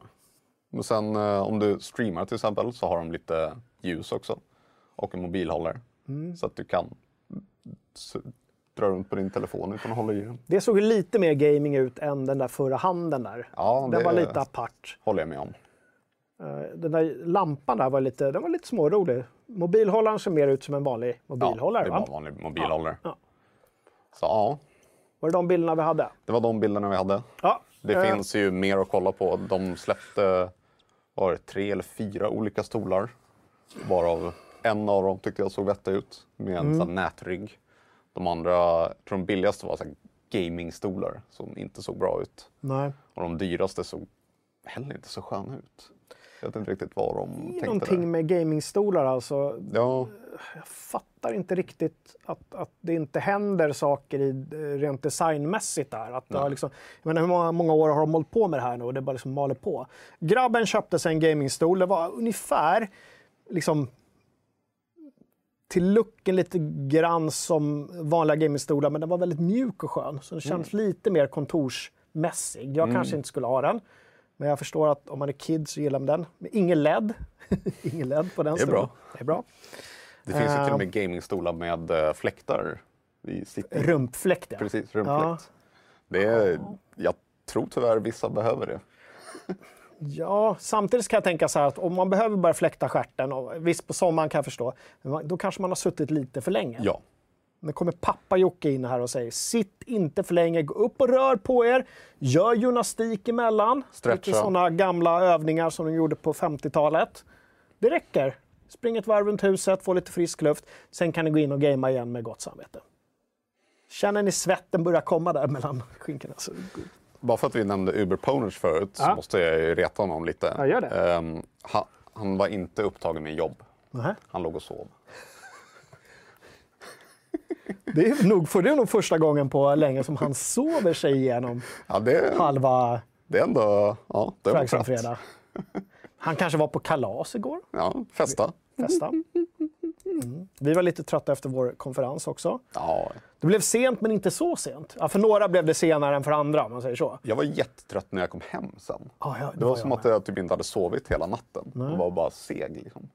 Men sen eh, om du streamar till exempel så har de lite ljus också. Och en mobilhållare. Mm. Så att du kan dra runt på din telefon utan att hålla i den. Det såg lite mer gaming ut än den där förra handen där. Ja, den det var lite apart. håller jag med om. Eh, Den där lampan där var lite, den var lite smårolig. Mobilhållaren ser mer ut som en vanlig mobilhållare. ja, det är va? bara en vanlig mobilhållare. Ja. Så ja, Var det de bilderna vi hade? det var de bilderna vi hade. Ja. Det eh, finns ju mer att kolla på. De släppte var det, tre eller fyra olika stolar. Varav en av dem tyckte jag såg vettig ut med en här nätrygg. De andra, jag tror de billigaste var så gamingstolar som inte såg bra ut. Nej. Och de dyraste såg heller inte så sköna ut. Jag vet inte riktigt vad de Det är tänkte någonting där. med gamingstolar alltså. Ja, Jag fattar inte riktigt att, att det inte händer saker i, eh, rent designmässigt där. Att det liksom, jag menar, hur många, många år har de hållit på med det här nu och det bara liksom maler på. Grabben köpte sig en gamingstol. Det var ungefär liksom till looken lite grann som vanliga gamingstolar men den var väldigt mjuk och skön. Så den känns lite mer kontorsmässig. Jag kanske inte skulle ha den. Men jag förstår att om man är kid så gillar man den. Men ingen LED. ingen LED på den Det är bra. Det är bra. det finns ju till Eh. och med gamingstolar med eh, fläktar i sittning. Rumpfläkt ja. Precis, rumpfläkt. Det är, jag tror tyvärr vissa behöver det. Ja, samtidigt kan jag tänka så här att om man behöver börja fläkta stjärten, och visst på sommaren kan jag förstå, då kanske man har suttit lite för länge. Ja, Nu kommer pappa Jocke in här och säger sitt inte för länge, gå upp och rör på er, gör gymnastik emellan. Stretcha. Lite sådana gamla övningar som de gjorde på 50-talet. Det räcker. Spring ett varv runt huset, få lite frisk luft, sen kan ni gå in och gamea igen med gott samvete. Känner ni svetten börja komma där mellan skinkorna? Så bara för att vi nämnde Uber Poners förut så Ja. måste jag reta honom lite. Ja, gör det. Ehm, han, han var inte upptagen med jobb. Nähä. Han låg och sov. Det är nog, för det är nog första gången på länge som han sover sig igenom Ja, det, halva det är ändå... Ja, det var. Fragsson-fredag. Han kanske var på kalas igår, Ja, festa. festa. Mm. Vi var lite trötta efter vår konferens också. Ja, Det blev sent, men inte så sent. Ja, för några blev det senare än för andra, man säger så. jag var jättetrött när jag kom hem sen. Ja, ja, Det var jag som med. att jag typ inte hade sovit hela natten. Jag var bara seg. Liksom.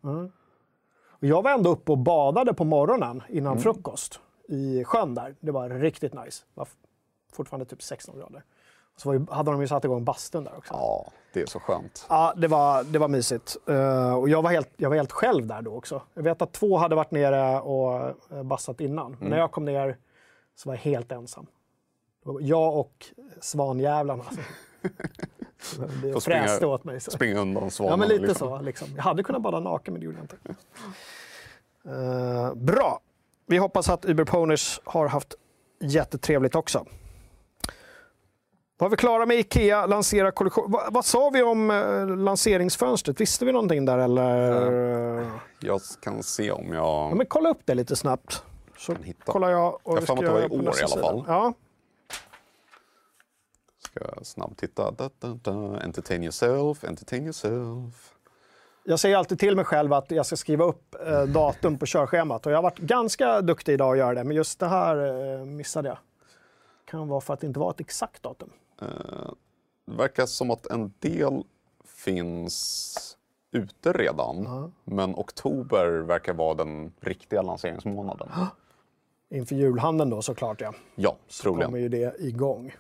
Och Jag var ändå uppe och badade på morgonen innan frukost i sjön där. Det var riktigt nice. Det var fortfarande typ 16 grader. Så ju, hade de ju satt igång bastun där också. Ja, det är så skönt. Ja, det var, det var mysigt. Eh, och jag var, helt, jag var helt själv där då också. Jag vet att två hade varit nere och uh, bassat innan. Men när jag kom ner så var jag helt ensam. Jag och svanjävlarna. Alltså. Det fräste åt mig. Så. Springa undan svanarna. Ja, men lite liksom. så. Liksom. Jag hade kunnat bada naken, men det gjorde jag inte. Eh, bra. Vi hoppas att Uber Poners har haft jättetrevligt också. Var vi klara med Ikea, lansera kollektion? Va, vad sa vi om eh, lanseringsfönstret? Visste vi någonting där eller? Jag kan se om Ja, jag men kolla upp det lite snabbt. Så kan hitta. kollar jag. Och Jag får att det var i år i alla sida. fall. Ja. Ska snabbt titta. Da, da, da. Entertain yourself, entertain yourself. Jag säger alltid till mig själv att jag ska skriva upp eh, datum på körschemat. Och jag har varit ganska duktig idag att göra det, men just det här eh, missade jag. Kan vara för att det inte var ett exakt datum. Eh, Det verkar som att en del finns ute redan. Men oktober verkar vara den riktiga lanseringsmånaden. Inför julhandeln då såklart ja. Ja, troligen. kommer ju det igång.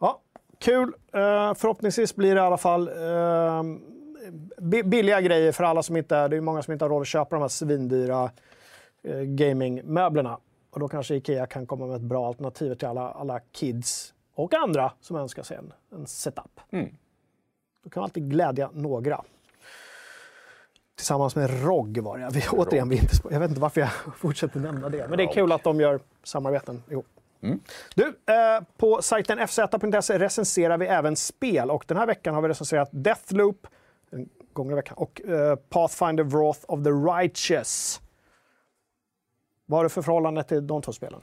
Ja, kul. Eh, förhoppningsvis blir det i alla fall eh, bi- billiga grejer för alla som inte... Det är många som inte har råd att köpa de här svindyra eh, gamingmöblerna. Och då kanske Ikea kan komma med ett bra alternativ till alla, alla kids och andra som önskar sig en, en setup. Mm. Då kan man alltid glädja några. Tillsammans med ROG var det. Vi, återigen, vi inte, jag vet inte varför jag fortsätter nämna det. Men det är kul att de gör samarbeten ihop. Du, eh, på sajten fz.se recenserar vi även spel och den här veckan har vi recenserat Deathloop, den gångna veckan, och eh, Pathfinder Wrath of the Righteous. Vad har du för förhållande till de två spelen?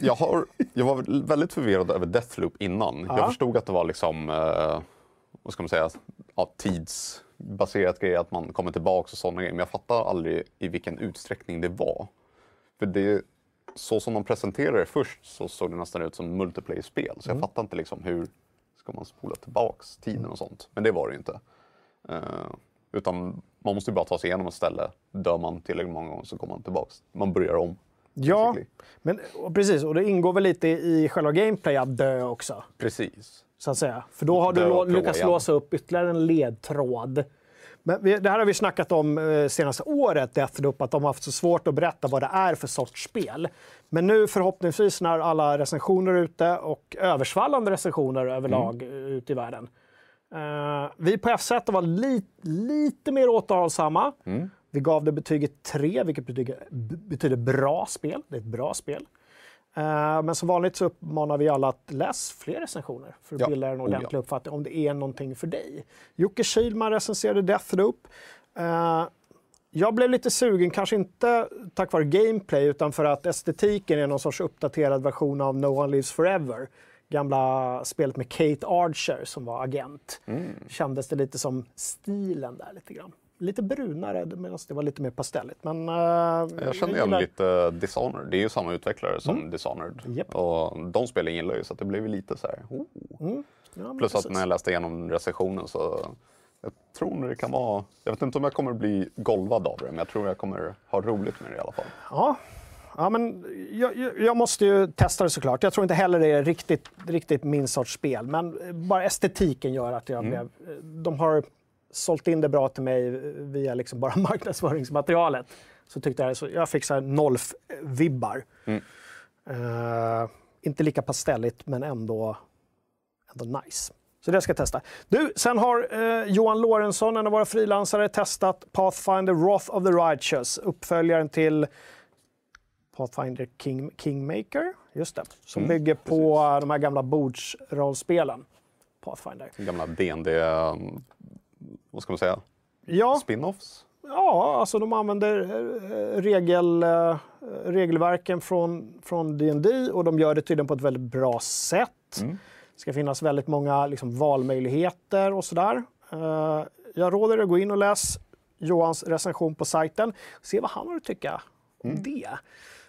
Jag, har, jag var väldigt förvirrad över Deathloop innan. Ja. Jag förstod att det var liksom, eh, vad ska man säga, ja, tidsbaserat grej, att man kommer tillbaka och sådana grejer. Men jag fattar aldrig i vilken utsträckning det var. För det, så som de presenterade det först så såg det nästan ut som multiplayer-spel. Så jag fattar inte liksom hur ska man spola tillbaks tiden och sånt. Men det var det ju inte. Eh, utan man måste ju bara ta sig igenom ett ställe. Dör man tillräckligt många gånger så kommer man tillbaks. Man börjar om. Ja, men, och precis. Och det ingår väl lite i själva gameplay att dö också. Precis. så att säga. För då har du Dö prova lyckats låsa upp ytterligare en ledtråd. Men vi, det här har vi snackat om eh, senaste året, Deathloop, att de har haft så svårt att berätta vad det är för sorts spel. Men nu förhoppningsvis när alla recensioner är ute och översvallande recensioner överlag Mm. eh, ute i världen. Eh, vi på FZ var li, lite mer återhållsamma. Mm. Vi gav det betyget 3, vilket betyder, betyder bra spel. Det är ett bra spel. Eh, Men som vanligt så uppmanar vi alla att läsa fler recensioner för att Ja. bilda en Oh, ordentlig ja. uppfattning om det är någonting för dig. Jocke Kihlman recenserade Deathloop. Eh, Jag blev lite sugen, kanske inte tack vare gameplay utan för att estetiken är någon sorts uppdaterad version av No One Lives Forever. Gamla spelet med Kate Archer som var agent. Mm. Kändes det lite som stilen där lite grann. Lite brunare medan det var lite mer pastelligt. Men, eh, Jag känner igen gillar- lite Dishonored. Det är ju samma utvecklare som Dishonored. Mm. Japp. Och de spelen gillar ju så att det blev lite så här. Oh. Ja, men Plus att precis. när jag läste igenom recensionen så jag tror det kan vara, jag vet inte om jag kommer bli golvad av det, men jag tror jag kommer ha roligt med det i alla fall. Ja, ja men jag, jag, måste ju testa det såklart. Jag tror inte heller det är riktigt, riktigt min sorts spel. Men bara estetiken gör att jag blev... De har sålt in det bra till mig via liksom bara marknadsföringsmaterialet. Så tyckte jag, så jag fick så här Nolf-vibbar. Eh, inte lika pastelligt, men ändå, ändå nice. Så det ska jag testa. Du, sen har eh, Johan Lorentzon, en av våra frilansare, testat Pathfinder Wrath of the Righteous, uppföljaren till Pathfinder King, Kingmaker, just det, som Mm, bygger på eh, de här gamla bordsrollspelen. Pathfinder. Gamla DND, um, vad ska man säga, Ja, spin-offs? ja alltså de använder eh, regel, eh, regelverken från, från D&D och de gör det tydligen på ett väldigt bra sätt. Mm. Det ska finnas väldigt många liksom, valmöjligheter och sådär. Eh, jag råder dig att gå in och läs Johans recension på sajten. Se vad han har att tycka om Mm. det.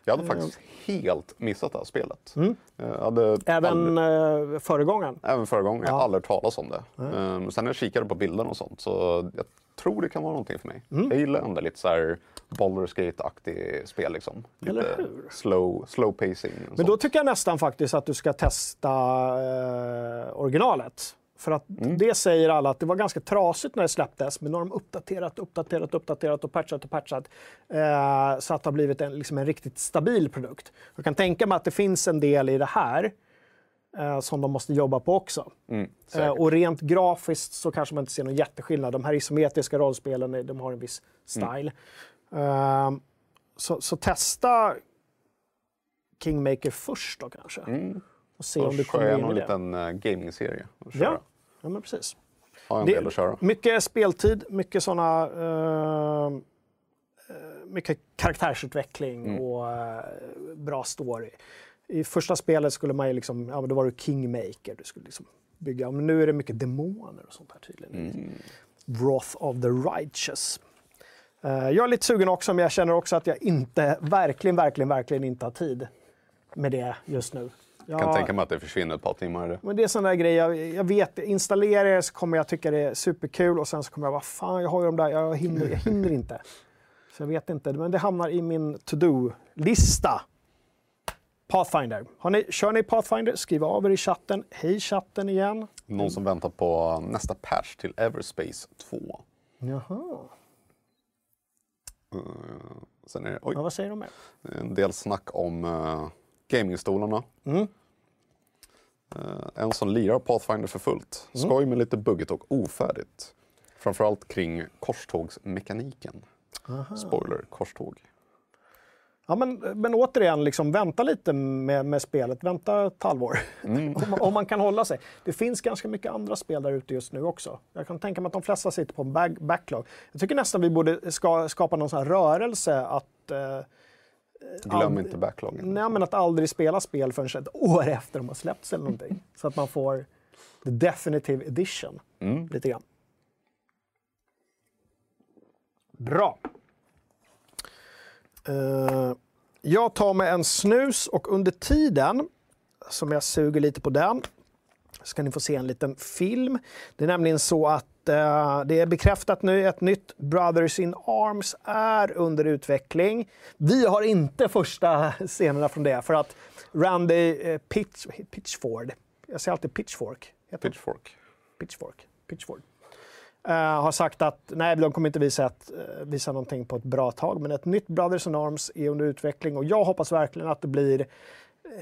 Jag hade faktiskt helt missat det här spelet. Mm. Jag hade Även aldrig, eh, föregångaren. även förra gången, jag Ja. har aldrig hört talas om det. Um, sen när jag kikade på bilderna och sånt så jag tror det kan vara någonting för mig. Mm. Jag gillar ändå lite så här Baldur's Gate-aktig spel liksom. Lite Eller hur? slow, slow pacing. Men sånt. då tycker jag nästan faktiskt att du ska testa eh, originalet. För att Mm. det säger alla att det var ganska trasigt när det släpptes, men nu har de uppdaterat, uppdaterat, uppdaterat och patchat och patchat. Eh, så att det har blivit en, liksom en riktigt stabil produkt. Jag kan tänka mig att det finns en del i det här eh, som de måste jobba på också. Mm, Eh, och rent grafiskt så kanske man inte ser någon jätteskillnad. De här isometriska rollspelen eh, de har en viss style. Eh, så, så testa Kingmaker först då kanske. Mm. och se om du kommer in i det. liten uh, gaming-serie. Ja, ja, men precis. Har en del att köra. Mycket speltid, mycket såna... eh, eh, mycket karaktärsutveckling Mm. och eh, bra story. I första spelet skulle man ju liksom, ja men då var du kingmaker, du skulle liksom bygga, men nu är det mycket demoner och sånt här tydligen. Mm. Wrath of the Righteous. Eh, jag är lite sugen också, men jag känner också att jag inte, verkligen, verkligen, verkligen inte har tid med det just nu. Jag kan tänka mig att det försvinner ett par timmar. Men det är sådana där grejer, jag, jag vet, installerar det så kommer jag tycka det är superkul och sen så kommer jag vara fan, jag har ju de där, jag hinner, jag hinner inte. Så jag vet inte, men det hamnar i min to-do-lista. Pathfinder. Har ni, kör ni Pathfinder? Skriv av er i chatten. Hej chatten igen. Någon som väntar på nästa patch till Everspace 2. Jaha. Eh, sen är det, oj, Ja, vad säger de mer? en del snack om uh, gamingstolarna. Mm. Eh, en som lirar Pathfinder för fullt. Skoj med lite buggigt och ofärdigt. Framförallt kring korstågsmekaniken. Spoiler, korståg. Ja, men, men återigen, liksom, vänta lite med, med spelet. Vänta ett halvår. om, man- om man kan hålla sig. Det finns ganska mycket andra spel där ute just nu också. Jag kan tänka mig att de flesta sitter på en backlog. Jag tycker nästan vi borde ska, skapa någon sån här rörelse att eh, Glöm Ald- inte backloggen. Nej, men att aldrig spela spel förrän ett år efter de har släppts eller någonting. Så att man får the definitive edition. Mm. Lite grann. Bra. Eh, jag tar med en snus och under tiden som jag suger lite på den ska ni få se en liten film. Det är nämligen så att eh, det är bekräftat nu ett nytt Brothers in Arms är under utveckling. Vi har inte första scenerna från det för att Randy eh, Pitch, Pitchford, jag säger alltid Pitchfork, heter? Pitchfork. Pitchfork, Pitchford. Eh, har sagt att nej, de kommer inte visa, ett, visa någonting på ett bra tag, men ett nytt Brothers in Arms är under utveckling och jag hoppas verkligen att det blir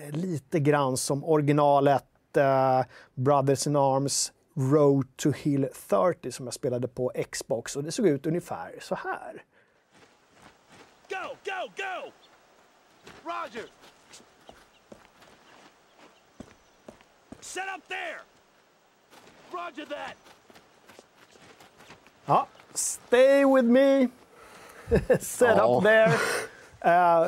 lite grann som originalet eh, Brothers in Arms Road to Hill 30 som jag spelade på Xbox och det såg ut ungefär så här. Go, go, go! Roger! Set up there! Roger that! Ja, stay with me. Set up there. Eh,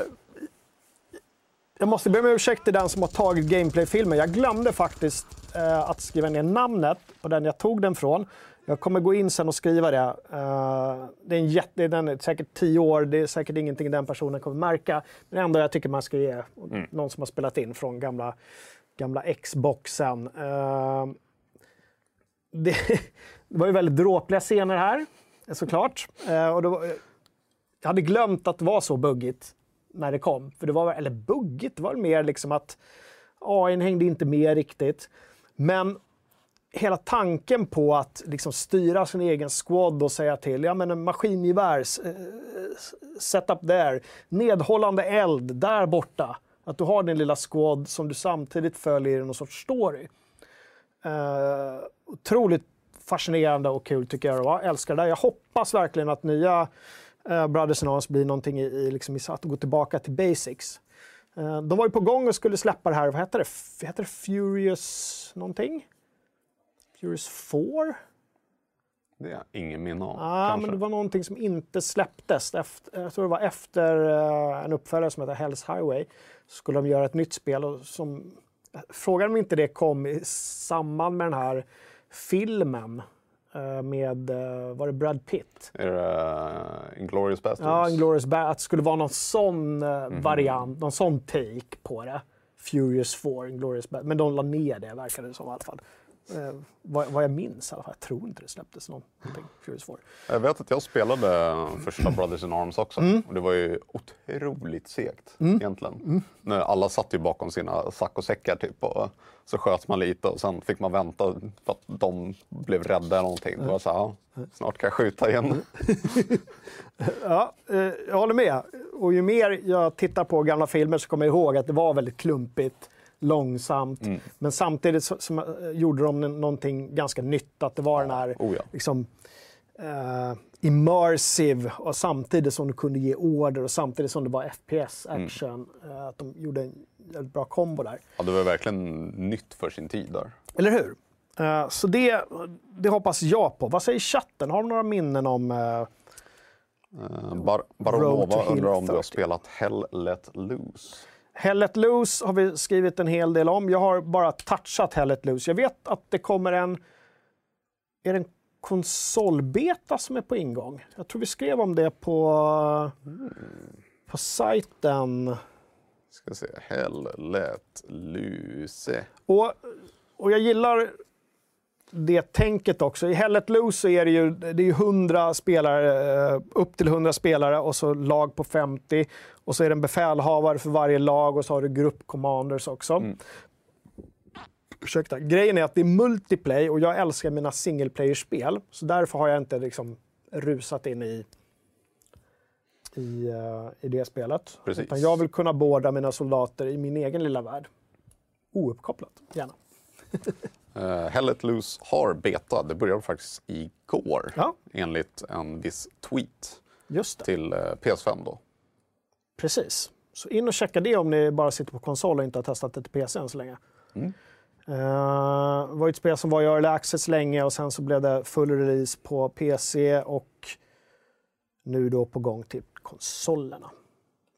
jag måste be om ursäkt till den som har tagit gameplay-filmen. Jag glömde faktiskt eh, att skriva ner namnet på den jag tog den från. Jag kommer gå in sen och skriva det. Eh, det är en jätte, den är säkert tio år, det är säkert ingenting den personen kommer märka. Men ändå jag tycker man ska ge någon som har spelat in från gamla, gamla Xboxen. Eh, det, det var ju väldigt dråpliga scener här, såklart. Eh, och var, jag hade glömt att det var så buggigt när det kom. För det var, eller buggigt, det var mer liksom att AI hängde inte med riktigt. Men hela tanken på att liksom styra sin egen squad och säga till, ja men en maskingevär, eh, set up there, nedhållande eld där borta. Att du har din lilla squad som du samtidigt följer i någon sorts story. Eh, otroligt fascinerande och kul tycker jag. Jag älskar det där. Jag hoppas verkligen att nya eh, Brothers in Arms blir någonting i, i, liksom, i att gå tillbaka till basics. Eh, de var ju på gång och skulle släppa det här, vad heter det? F- heter det Furious någonting? Furious 4? Det är ingen minne av. Ja, kanske. men det var någonting som inte släpptes. Efter, jag tror det var efter eh, en uppföljare som heter Hell's Highway. Så skulle de göra ett nytt spel. Och som, frågan om inte det kom i samband med den här filmen med, eh, var det Brad Pitt? Är det uh, Inglourious Basterds? Ja, Inglourious Bad. Att det skulle vara någon sån eh, variant, någon sån take på det. Furious 4, Inglourious Bad. Men de la ner det, verkar det som i alla fall. Eh, vad, vad jag minns i alla fall. Jag tror inte det släpptes någon, någonting, Furious 4. Jag vet att jag spelade första Brothers in Arms också. Mm. Och det var ju otroligt segt egentligen. Mm. När alla satt ju bakom sina saccosäckar typ. Och så sköt man lite och sen fick man vänta för att de blev rädda eller någonting. Då var jag så här, ja, snart kan jag skjuta igen. Ja, eh, jag håller med. Och ju mer jag tittar på gamla filmer så kommer jag ihåg att det var väldigt klumpigt, långsamt. Men samtidigt så, så eh, gjorde de någonting ganska nytt. Att det var den här oh ja. liksom, eh, immersive och samtidigt som du kunde ge order och samtidigt som det var FPS action. Eh, att de gjorde en jävligt bra kombo där. Ja, det var verkligen nytt för sin tid där. Eller hur? Eh, så det, det hoppas jag på. Vad säger chatten? Har de några minnen om... Eh, Uh, Bar Baronova undrar om du har 30. spelat Hell Let Loose. Hell Let Loose har vi skrivit en hel del om. Jag har bara touchat Hell Let Loose. Jag vet att det kommer en... Är det en konsolbeta som är på ingång? Jag tror vi skrev om det på, på sajten. Ska se, Hell Let Loose. Och, och jag gillar det tänket också. I Hell Let Loose så är det ju, det är ju 100 spelare, eh, upp till 100 spelare och så lag på 50. Och så är det en befälhavare för varje lag och så har du gruppcommanders också. Ursäkta. Grejen är att det är multiplay och jag älskar mina single player-spel. Så därför har jag inte liksom rusat in i, i, eh, i det spelet. Precis. Utan jag vill kunna båda mina soldater i min egen lilla värld. Ouppkopplat, gärna. Uh, Hell Loose har beta. Det började faktiskt igår Ja. enligt en viss tweet till eh, PS5 då. Precis. Så in och checka det om ni bara sitter på konsol och inte har testat det till PC än så länge. Mm. Eh, det var ett spel som var i early access länge och sen så blev det full release på PC och nu då på gång till konsolerna.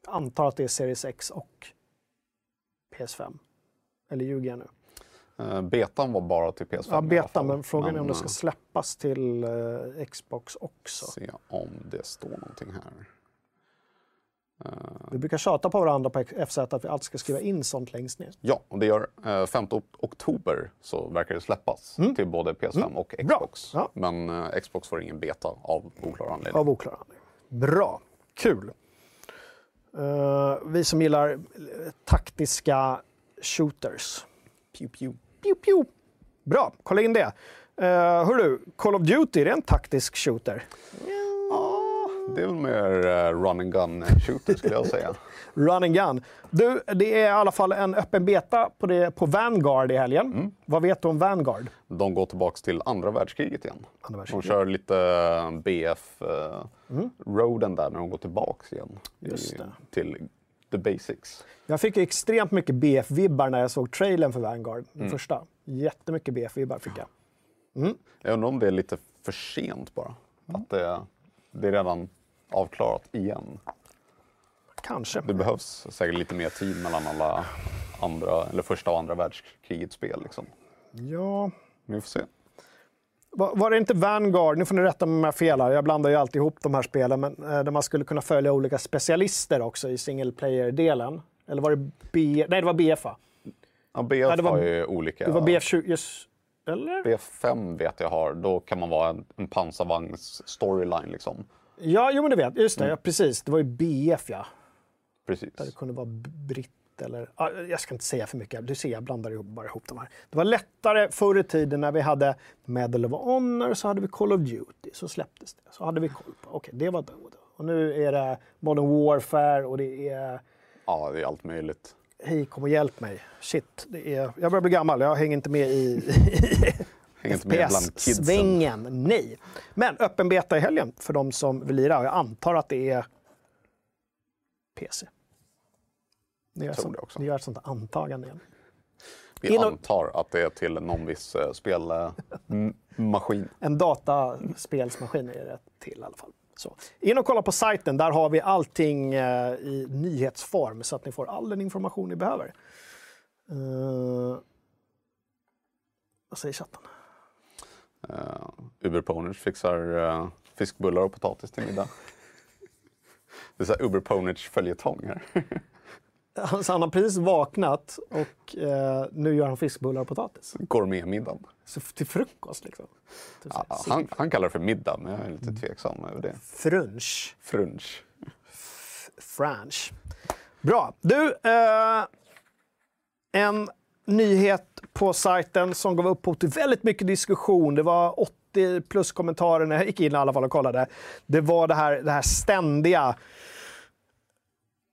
Jag antar att det är Series X och PS5. Eller ljuger jag nu? Uh, betan var bara till PS5 Ja, i alla beta, fall. men frågan är om det ska eh, släppas till eh, Xbox också. se om det står någonting här. Vi brukar tjata på varandra på FZ att vi alltid ska skriva in sånt längst ner. Ja, och det gör eh, 5 oktober så verkar det släppas till både PS5 och Mm. Bra. Xbox. Ja. Men eh, Xbox får ingen beta av oklar anledning. Av oklar anledning. Bra, kul. Eh, vi som gillar eh, taktiska shooters. Pew, pew. Pew, pew. Bra, kolla in det. Uh, hörru, Call of Duty, är det en taktisk shooter? Det är väl mer eh, run and gun shooter skulle jag säga. Run and gun. Du, det är i alla fall en öppen beta på, det, på Vanguard i helgen. Vad vet du om Vanguard? De går tillbaks till andra världskriget igen. Andra De världskriget. kör lite eh, BF-roaden där när de går tillbaks igen. Just i-. Till the basics. Jag fick extremt mycket BF-vibbar när jag såg trailern för Vanguard, den första. Jättemycket BF-vibbar fick jag. Jag undrar om det är lite för sent bara. Att det, det är redan avklarat igen. Kanske. Det behövs säkert lite mer tid mellan alla andra, eller första och andra världskrigets spel. Liksom. Ja, vi får se. Var, var det inte Vanguard, nu får ni rätta mig om jag har fel här, jag blandar ju alltid ihop de här spelen, men eh, där man skulle kunna följa olika specialister också i single player-delen? Eller var det B... Nej, det var BF va? Ja, BF det var- har ju olika. Det var BF20, just... Eller? BF5 vet jag har, då kan man vara en, en pansarvagns storyline liksom. Ja, jo men det vet Just det, ja, precis. Det var ju BF ja. Precis. Där det kunde vara b- britt eller... Ja, jag ska inte säga för mycket, du ser jag blandar ihop, bara ihop de här. Det var lättare förr i tiden när vi hade Medal of Honor, så hade vi Call of Duty, så släpptes det. Så hade vi koll på, okej det var då. då. Och nu är det Modern Warfare och det är Ja, det är allt möjligt. Hej, kom och hjälp mig. Shit, det är... jag börjar bli gammal. Jag hänger inte med i. FPS-svängen. Nej. Men öppen beta i helgen för de som vill lira. Jag antar att det är PC. Ni gör, tror det också. ni gör ett sånt antagande igen. Vi In och- antar att det är till någon viss eh, spelmaskin. En dataspelsmaskin är det till i alla fall. Så. In och kolla på sajten, där har vi allting eh, i nyhetsform så att ni får all den information ni behöver. Eh, vad säger chatten? Uh, Uberponers fixar eh, fiskbullar och potatis till middag. Det är så här Uberponers följetong här. Alltså, han har precis vaknat och eh, nu gör han fiskbullar och potatis. Gourmetmiddagen. Så till frukost liksom. Typ Ja, han, han kallar det för middag, men jag är lite tveksam över det. Frunch. Frunch. Franch. Bra. Du, eh, en nyhet på sajten som gav upphov till väldigt mycket diskussion. Det var 80 plus kommentarer när jag gick in i alla fall och kollade. Det var det här, det här ständiga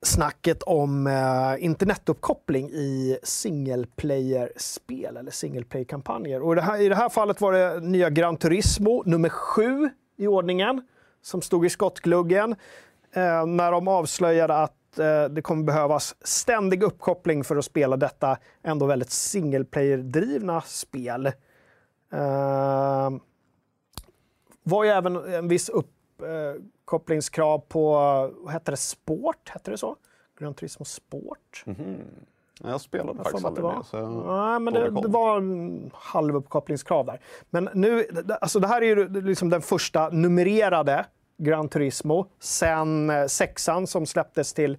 snacket om eh, internetuppkoppling i single player-spel eller single player-kampanjer. Och i det här, I det här fallet var det nya Gran Turismo nummer sju i ordningen som stod i skottgluggen eh, när de avslöjade att eh, det kommer behövas ständig uppkoppling för att spela detta ändå väldigt single player-drivna spel. Eh, var ju även en viss eh, uppkopplingskrav på, vad hette det, Sport? Hette det så? Gran Turismo Sport? Jag spelade Jag faktiskt aldrig det. Så Nej, men det, det var en halv uppkopplingskrav där. Men nu, alltså det här är ju liksom den första numrerade Gran Turismo sen eh, sexan som släpptes till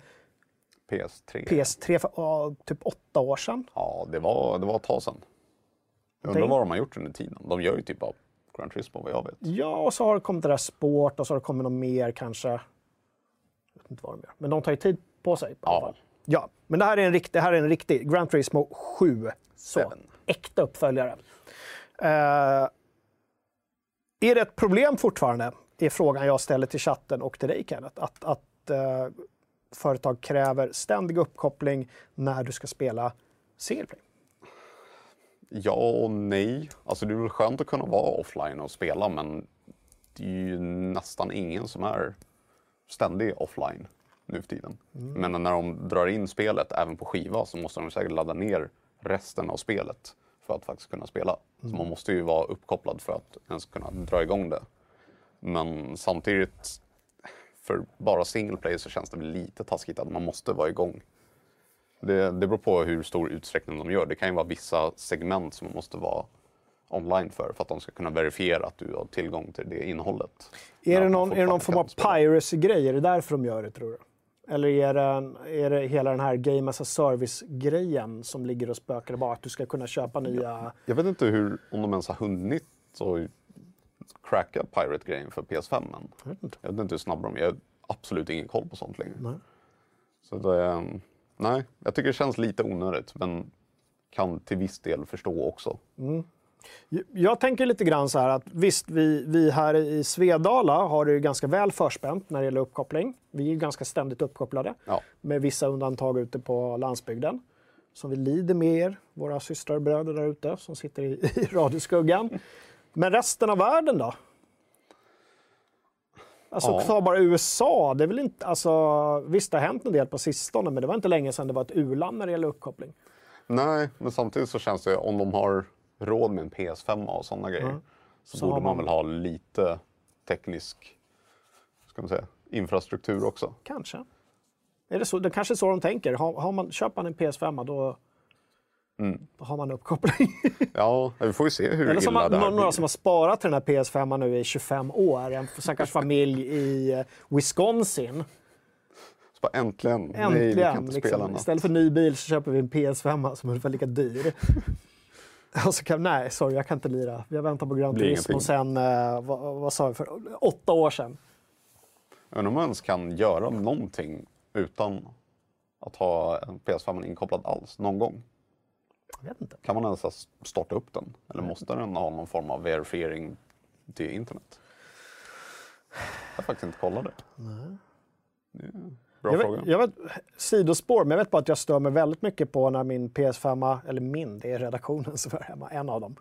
PS3. PS3 för ja, typ åtta år sedan. Ja, det var, det var ett tag sedan. Jag undrar vad de har gjort under tiden. De gör ju typ av Gran Turismo vad jag vet. Ja, och så har det kommit det där Sport och så har det kommit något mer kanske. Jag vet inte vad de gör. Men de tar ju tid på sig. Ja. ja. Men det här är en riktig, det här är en riktig Gran Turismo 7. Så, Seven. äkta uppföljare. Eh, är det ett problem fortfarande? är frågan jag ställer till chatten och till dig Kenneth. Att, att eh, företag kräver ständig uppkoppling när du ska spela single play. Ja och nej. Alltså det är väl skönt att kunna vara offline och spela men det är ju nästan ingen som är ständig offline nu för tiden. Men när de drar in spelet även på skiva så måste de säkert ladda ner resten av spelet för att faktiskt kunna spela. Så man måste ju vara uppkopplad för att ens kunna dra igång det. Men samtidigt, för bara single player så känns det lite taskigt att man måste vara igång. Det, det beror på hur stor utsträckning de gör. Det kan ju vara vissa segment som man måste vara online för, för att de ska kunna verifiera att du har tillgång till det innehållet. Är det någon, är det någon form av piracy-grej? Är det därför de gör det tror du? Eller är det, är det hela den här Game as a Service-grejen som ligger och spökar bara? Att du ska kunna köpa nya... Jag vet inte hur, om de ens har hunnit att cracka Pirate-grejen för PS5 än. Jag vet inte. Jag vet inte hur snabba de är. Jag har absolut ingen koll på sånt längre. Nej. Så det, ehm, nej, jag tycker det känns lite onödigt men kan till viss del förstå också. Jag tänker lite grann så här att visst, vi, vi här i Svedala har det ju ganska väl förspänt när det gäller uppkoppling. Vi är ju ganska ständigt uppkopplade Ja. med vissa undantag ute på landsbygden. Som vi lider med er, våra systrar och bröder där ute som sitter i, i radioskuggan. Men resten av världen då? Alltså Ja. ta bara USA, det är väl inte, alltså, visst det har hänt en del på sistone men det var inte länge sedan det var ett u-land när det gäller uppkoppling. Nej, men samtidigt så känns det om de har råd med en PS5 och sådana grejer så, Så borde man- väl ha lite teknisk ska man säga, infrastruktur också. Kanske. Är det, så, det kanske är så de tänker. Har, har man, köper man en PS5 då, Mm. då har man uppkoppling. Ja, vi får ju se hur Eller som illa har, det här några blir. som har sparat till den här PS5 nu i 25 år. En stackars familj i eh, Wisconsin. Så bara, äntligen, nej vi Äntligen. kan inte spela liksom, något. istället för ny bil så köper vi en PS5 som är ungefär lika dyr. Och så kan, nej, sorry, jag kan inte lira. Vi har väntat på Gran Turismo sen, eh, vad, vad sa vi, för åtta år sedan. Jag undrar om man ens kan göra någonting utan att ha en PS5 inkopplad alls någon gång. Jag vet inte. Kan man ens starta upp den? Eller måste den ha någon form av verifiering till internet? Jag har faktiskt inte kollat det. är en bra Jag fråga. vet, jag vet, sidospår, men jag vet bara att jag stör mig väldigt mycket på när min PS5, eller min, det är redaktionen som är hemma, en av dem.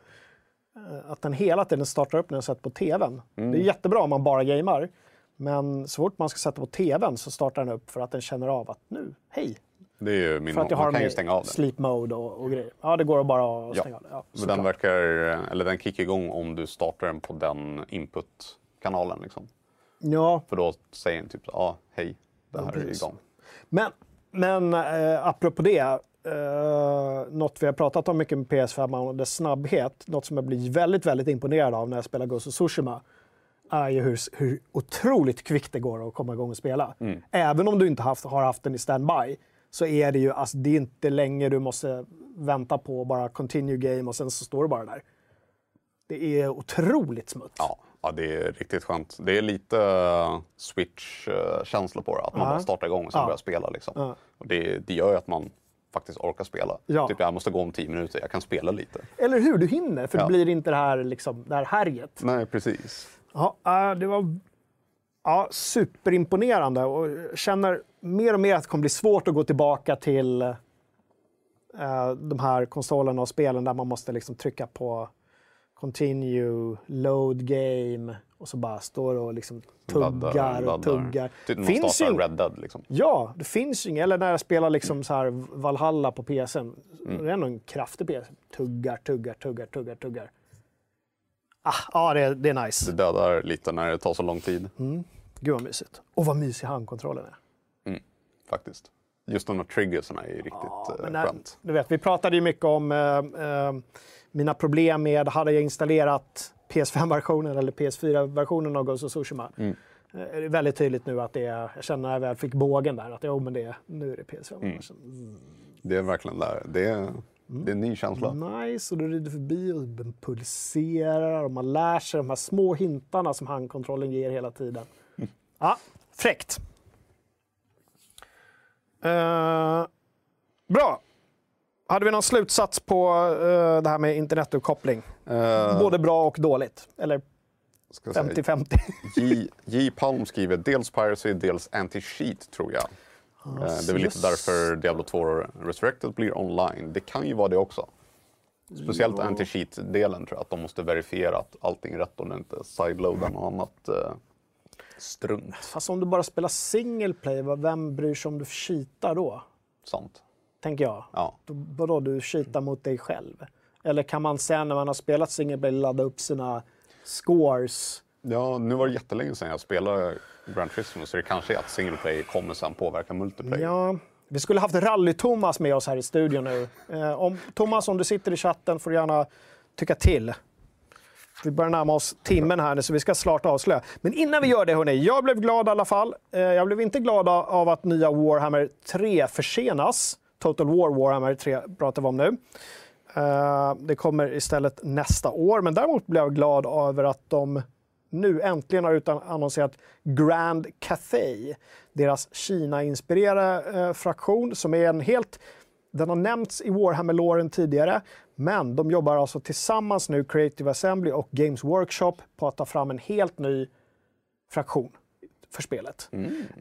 eh, Att den hela tiden startar upp när jag sätter på TVn. Det är jättebra om man bara gamer. Men så fort man ska sätta på TVn så startar den upp för att den känner av att nu, hej. Det är ju min För att jag man har kan ju den. sleep mode och, och grejer. Ja, det går bara att Ja. stänga av det. Ja, den verkar, eller den kickar igång om du startar den på den input-kanalen liksom. ja, För då säger den typ ja ah, hej, det Ja, här är precis. igång. Men, men eh, apropå det, eh, något vi har pratat om mycket med PS5 och dess snabbhet, något som jag blir väldigt, väldigt imponerad av när jag spelar Ghost of Tsushima, är ju hur, hur otroligt kvickt det går att komma igång och spela. Även om du inte haft, har haft den i standby, så är det ju alltså, det är inte länge du måste vänta på bara continue game och sen så står du bara där. Det är otroligt smutt. Ja, ja, det är riktigt skönt. Det är lite uh, switch-känsla på det. Att man bara startar igång och sen Ja. börjar spela. Liksom. Och det, det gör ju att man faktiskt orkar spela. Ja. Typ jag måste gå om tio minuter, jag kan spela lite. Eller hur? Du hinner, för Ja. det blir inte det här, liksom, det här härjet. Nej, precis. Ja, äh, det var ja, superimponerande och känner mer och mer att det kommer bli svårt att gå tillbaka till eh, de här konsolerna och spelen där man måste liksom trycka på continue, load game och så bara står och liksom Laddar, tuggar och tuggar. Typ man Finns startar ju- Red Dead liksom. Ja, det finns ju inget. Eller när jag spelar liksom så här Valhalla på PSN. Mm. Det är ändå en kraftig PS. Tuggar, tuggar, tuggar, tuggar, tuggar. Ah, ja, det, är- det är Det nice. dödar lite när det tar så lång tid. Gud vad mysigt. Och vad mysig handkontrollen är. Faktiskt. Just de här triggersarna är ju riktigt Ja, eh, när, skönt. du vet, vi pratade ju mycket om eh, eh, mina problem med, hade jag installerat PS5-versionen eller PS4-versionen av Ghost of Tsushima. Mm. Eh, Det är väldigt tydligt nu att det är, jag känner när jag väl fick bågen där, att jo, men det, nu är det PS5. Mm. Det är verkligen där. Det är, Mm. det är en ny känsla. Nice, och du rider förbi och den pulserar och man lär sig de här små hintarna som handkontrollen ger hela tiden. Ja, fräckt. Eh, bra. Hade vi någon slutsats på eh, det här med internetuppkoppling? Eh, Både bra och dåligt? Eller ska jag säga, 50-50? J, J. Palm skriver dels piracy, dels anti-cheat tror jag. Eh, det är väl lite därför Diablo 2 Resurrected blir online. Det kan ju vara det också. Speciellt Ja. anti-cheat-delen tror jag, att de måste verifiera att allting är rätt och det inte sideloadar något annat eh, strunt. Fast om du bara spelar single play, vad- vem bryr sig om du cheatar då? Sant. Tänker jag. Ja. Då, vadå, du cheatar mot dig själv? Eller kan man sen när man har spelat single play ladda upp sina scores? Ja, nu var det jättelänge sedan jag spelade Grand Turismo så det kanske är att single play kommer sen påverka multiplayer. Ja, vi skulle haft Rally-Thomas med oss här i studion nu. Eh, om, Thomas, om du sitter i chatten får du gärna tycka till. Vi börjar närma oss timmen här nu, så vi ska snart avslöja. Men innan vi gör det, hörni. Jag blev glad i alla fall. Eh, jag blev inte glad av- att nya Warhammer 3 försenas. Total War Warhammer 3 pratar vi om nu. Eh, det kommer istället nästa år. Men däremot blev jag glad över att de nu äntligen har utan annonserat Grand Cathay. Deras Kina-inspirerade eh, fraktion som är en helt... Den har nämnts i Warhammer-låren tidigare, men de jobbar alltså tillsammans nu, Creative Assembly och Games Workshop, på att ta fram en helt ny fraktion för spelet.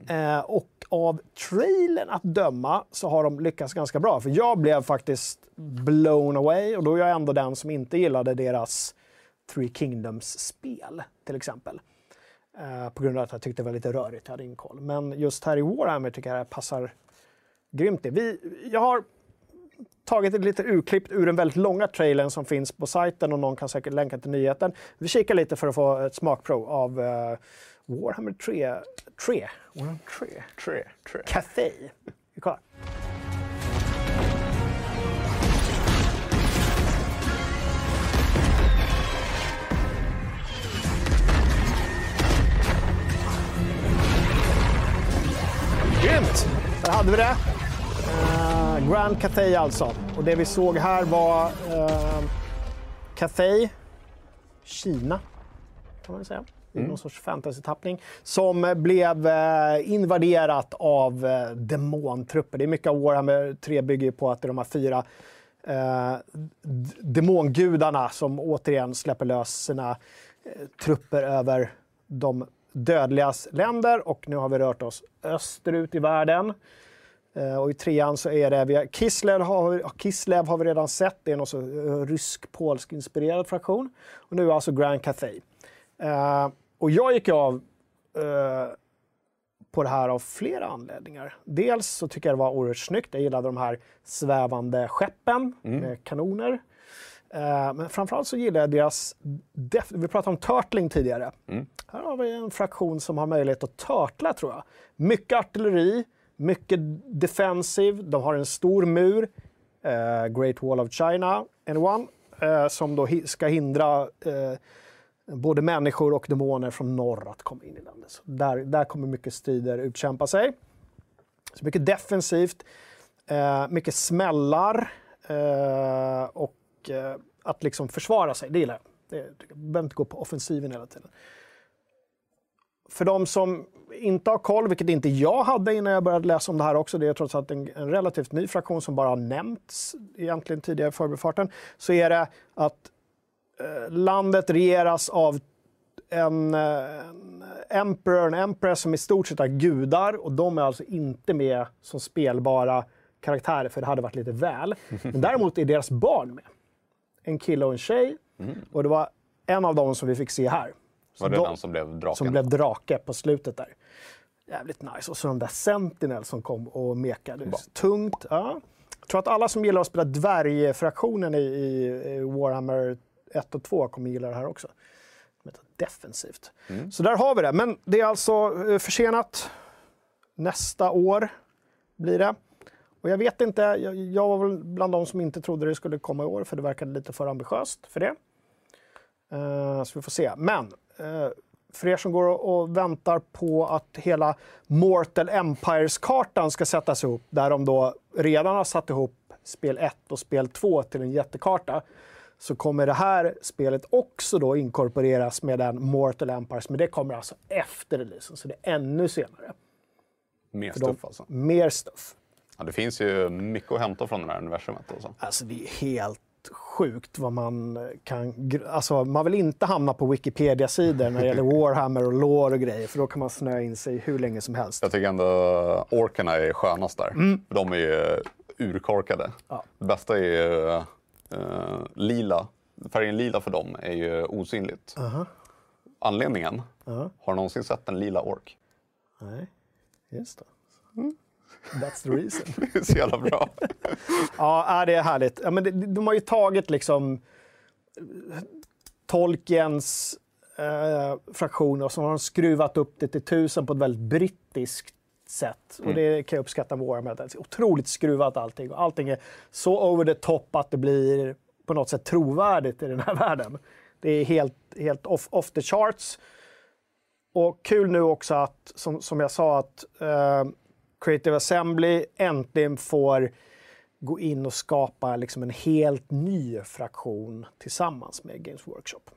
Eh, och av trailern att döma så har de lyckats ganska bra. För jag blev faktiskt blown away och då är jag ändå den som inte gillade deras Three Kingdoms-spel till exempel. Eh, på grund av att jag tyckte det var lite rörigt, jag hade ingen koll. Men just här i Warhammer tycker jag det passar grymt. Det. Vi, jag har tagit ett litet urklipp ur den väldigt långa trailern som finns på sajten och någon kan säkert länka till nyheten. Vi kikar lite för att få ett smakprov av eh, Warhammer 3. 3. Warhammer 3. Tre, tre. Cathay. Vi kollar. Grymt! Där hade vi det. Eh, Grand Cathay alltså. Och det vi såg här var uh, Cathay, Kina kan man säga. I någon sorts fantasy-tappning. Som eh, blev eh, invaderat av eh, demontrupper. Det är mycket av Warhammer 3 bygger på att det är de här fyra eh, demongudarna som återigen släpper lös sina eh, trupper över de dödligas länder. Och nu har vi rört oss österut i världen. Eh, Och i trean så är det, vi har, Kislev, har, vi- Kislev har vi redan sett, det är så eh, rysk-polsk inspirerad fraktion. Och nu alltså Grand Cathay. Eh, och jag gick av eh, på det här av flera anledningar. Dels så tycker jag det var oerhört snyggt. Jag gillade de här svävande skeppen med kanoner. Eh, men framförallt så gillar jag deras... Vi pratade om turtling tidigare. Här har vi en fraktion som har möjlighet att turtla tror jag. Mycket artilleri, mycket defensive. De har en stor mur. Eh, Great Wall of China, anyone? Eh, som då ska hindra eh, både människor och demoner från norr att komma in i landet. Så där, där kommer mycket strider utkämpa sig. Så mycket defensivt, eh, mycket smällar eh, och eh, att liksom försvara sig. Det gillar jag. Det, behöver inte gå på offensiven hela tiden. För de som inte har koll, vilket inte jag hade innan jag började läsa om det här också, det är trots allt en, en relativt ny fraktion som bara har nämnts egentligen tidigare i förbifarten, så är det att eh, landet regeras av en, eh, en emperor, en empress som i stort sett är gudar och de är alltså inte med som spelbara karaktärer för det hade varit lite väl. Men däremot är deras barn med. En kille och en tjej Och det var en av dem som vi fick se här. Så Var det de- den som blev draken? som blev drake på slutet där. Jävligt nice. Och så de där Sentinel som kom och mekade. Bra. Tungt. Ja. Jag tror att alla som gillar att spela dvärgfraktionen i, i Warhammer 1 och 2 kommer gilla det här också. Defensivt. Mm. Så där har vi det. Men det är alltså eh, försenat. Nästa år blir det. Och jag vet inte, jag, jag var väl bland de som inte trodde det skulle komma i år för det verkade lite för ambitiöst för det. Eh, så vi får se. Men eh, för er som går och, väntar på att hela Mortal Empires-kartan ska sättas ihop, där de då redan har satt ihop spel 1 och spel 2 till en jättekarta, så kommer det här spelet också då inkorporeras med den Mortal Empires, men det kommer alltså efter releasen, så det är ännu senare. Mer stuff alltså. Mer stuff. Ja, det finns ju mycket att hämta från det här universumet. Alltså. Alltså det är helt sjukt vad man kan... Alltså man vill inte hamna på Wikipedia-sidor när det gäller Warhammer och lore och grejer, för då kan man snöa in sig hur länge som helst. Jag tycker ändå orkerna är skönast där. För De är ju urkorkade. Mm. Ja. Det bästa är ju eh, lila. Färgen lila för dem är ju osynligt. Anledningen? Har du någonsin sett en lila ork? Nej, just det. That's the reason. Det är så jävla bra. Ja, äh, det är härligt. Ja, men det, de har ju tagit liksom eh, Tolkiens eh, fraktioner och så har de skruvat upp det till tusen på ett väldigt brittiskt sätt. Och det kan jag uppskatta med Warhammer. Det är otroligt skruvat allting. Och allting är så over the top att det blir på något sätt trovärdigt i den här världen. Det är helt, helt off, off the charts. Och kul nu också att, som, som jag sa, att eh, Creative Assembly äntligen får gå in och skapa liksom en helt ny fraktion tillsammans med Games Workshop.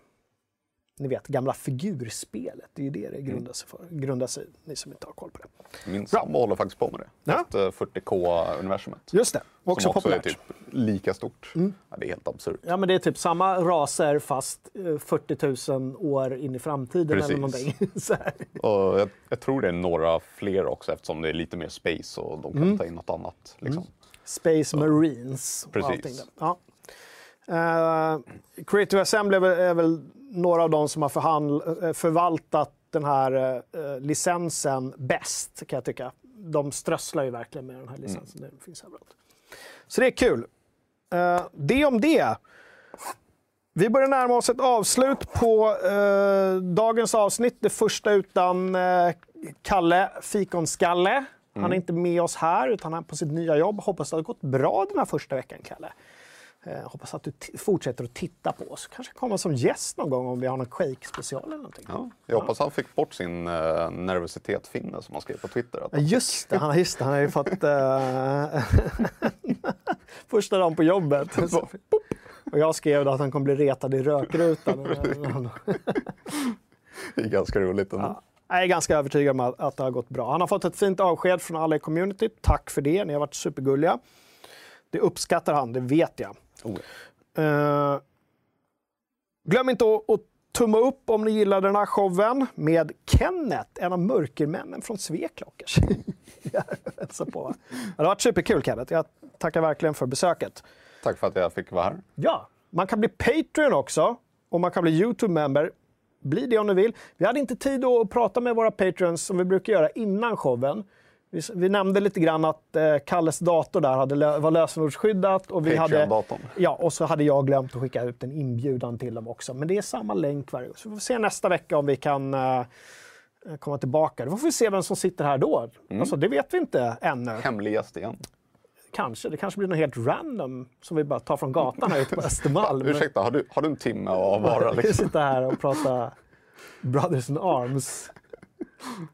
Ni vet, gamla figurspelet, det är ju det det grundar sig för. Grundar sig, ni som inte har koll på det. Min sambo håller faktiskt på med det. Ja. Ett eh, 40K-universumet. Just det, också, Som också populärt. är typ lika stort. Ja, det är helt absurt. Ja, men det är typ samma raser fast eh, 40 000 år in i framtiden eller Precis. någonting. Så här. Och jag, jag tror det är några fler också eftersom det är lite mer space och de kan ta in något annat. Liksom. Space Marines och Precis. allting. Där. Ja. Eh, Creative Assembly är väl, är väl några av de som har eh, förvaltat den här eh, licensen bäst, kan jag tycka. De strösslar ju verkligen med den här licensen. Det finns överallt. Så det är kul. Eh, det om det. Vi börjar närma oss ett avslut på eh, dagens avsnitt. Det första utan eh, Kalle Fikonskalle. Han är inte med oss här, utan han är på sitt nya jobb. Hoppas det har gått bra den här första veckan, Kalle. Eh, hoppas att du fortsätter att titta på oss. Kanske komma som gäst någon gång om vi har någon Quake-special eller någonting. Ja, jag hoppas han fick bort sin uh, nervositet-finne som han skrev på Twitter. Att Ja, Just det, han, just det, han har ju fått... eh, första dagen på jobbet. Och jag skrev då att han kommer bli retad i rökrutan. det är ganska roligt. ändå. Jag är ganska övertygad om att, att det har gått bra. Han har fått ett fint avsked från alla i community. Tack för det, ni har varit supergulliga. Det uppskattar han, det vet jag. Oh, Eh, glöm inte att, tumma upp om ni gillar den här showen med Kenneth, en av mörkermännen från hälsar på. Det har varit superkul Kenneth. Jag tackar verkligen för besöket. Tack för att jag fick vara här. Ja, man kan bli Patreon också och man kan bli YouTube-member. Bli det om du vill. Vi hade inte tid att prata med våra Patreons som vi brukar göra innan showen. Vi, vi nämnde lite grann att eh, Kalles dator där hade, var lösenordsskyddat. Och vi hade, ja, och så hade jag glömt att skicka ut en inbjudan till dem också. Men det är samma länk varje gång. Så vi får se nästa vecka om vi kan eh, komma tillbaka. Då får vi se vem som sitter här då. Alltså, det vet vi inte ännu. Hemlig gäst igen. Kanske. Det kanske blir något helt random som vi bara tar från gatan här ute på Östermalm. Ursäkta, har du, har du en timme att vara? Vi Liksom? sitter här och pratar Brothers in Arms.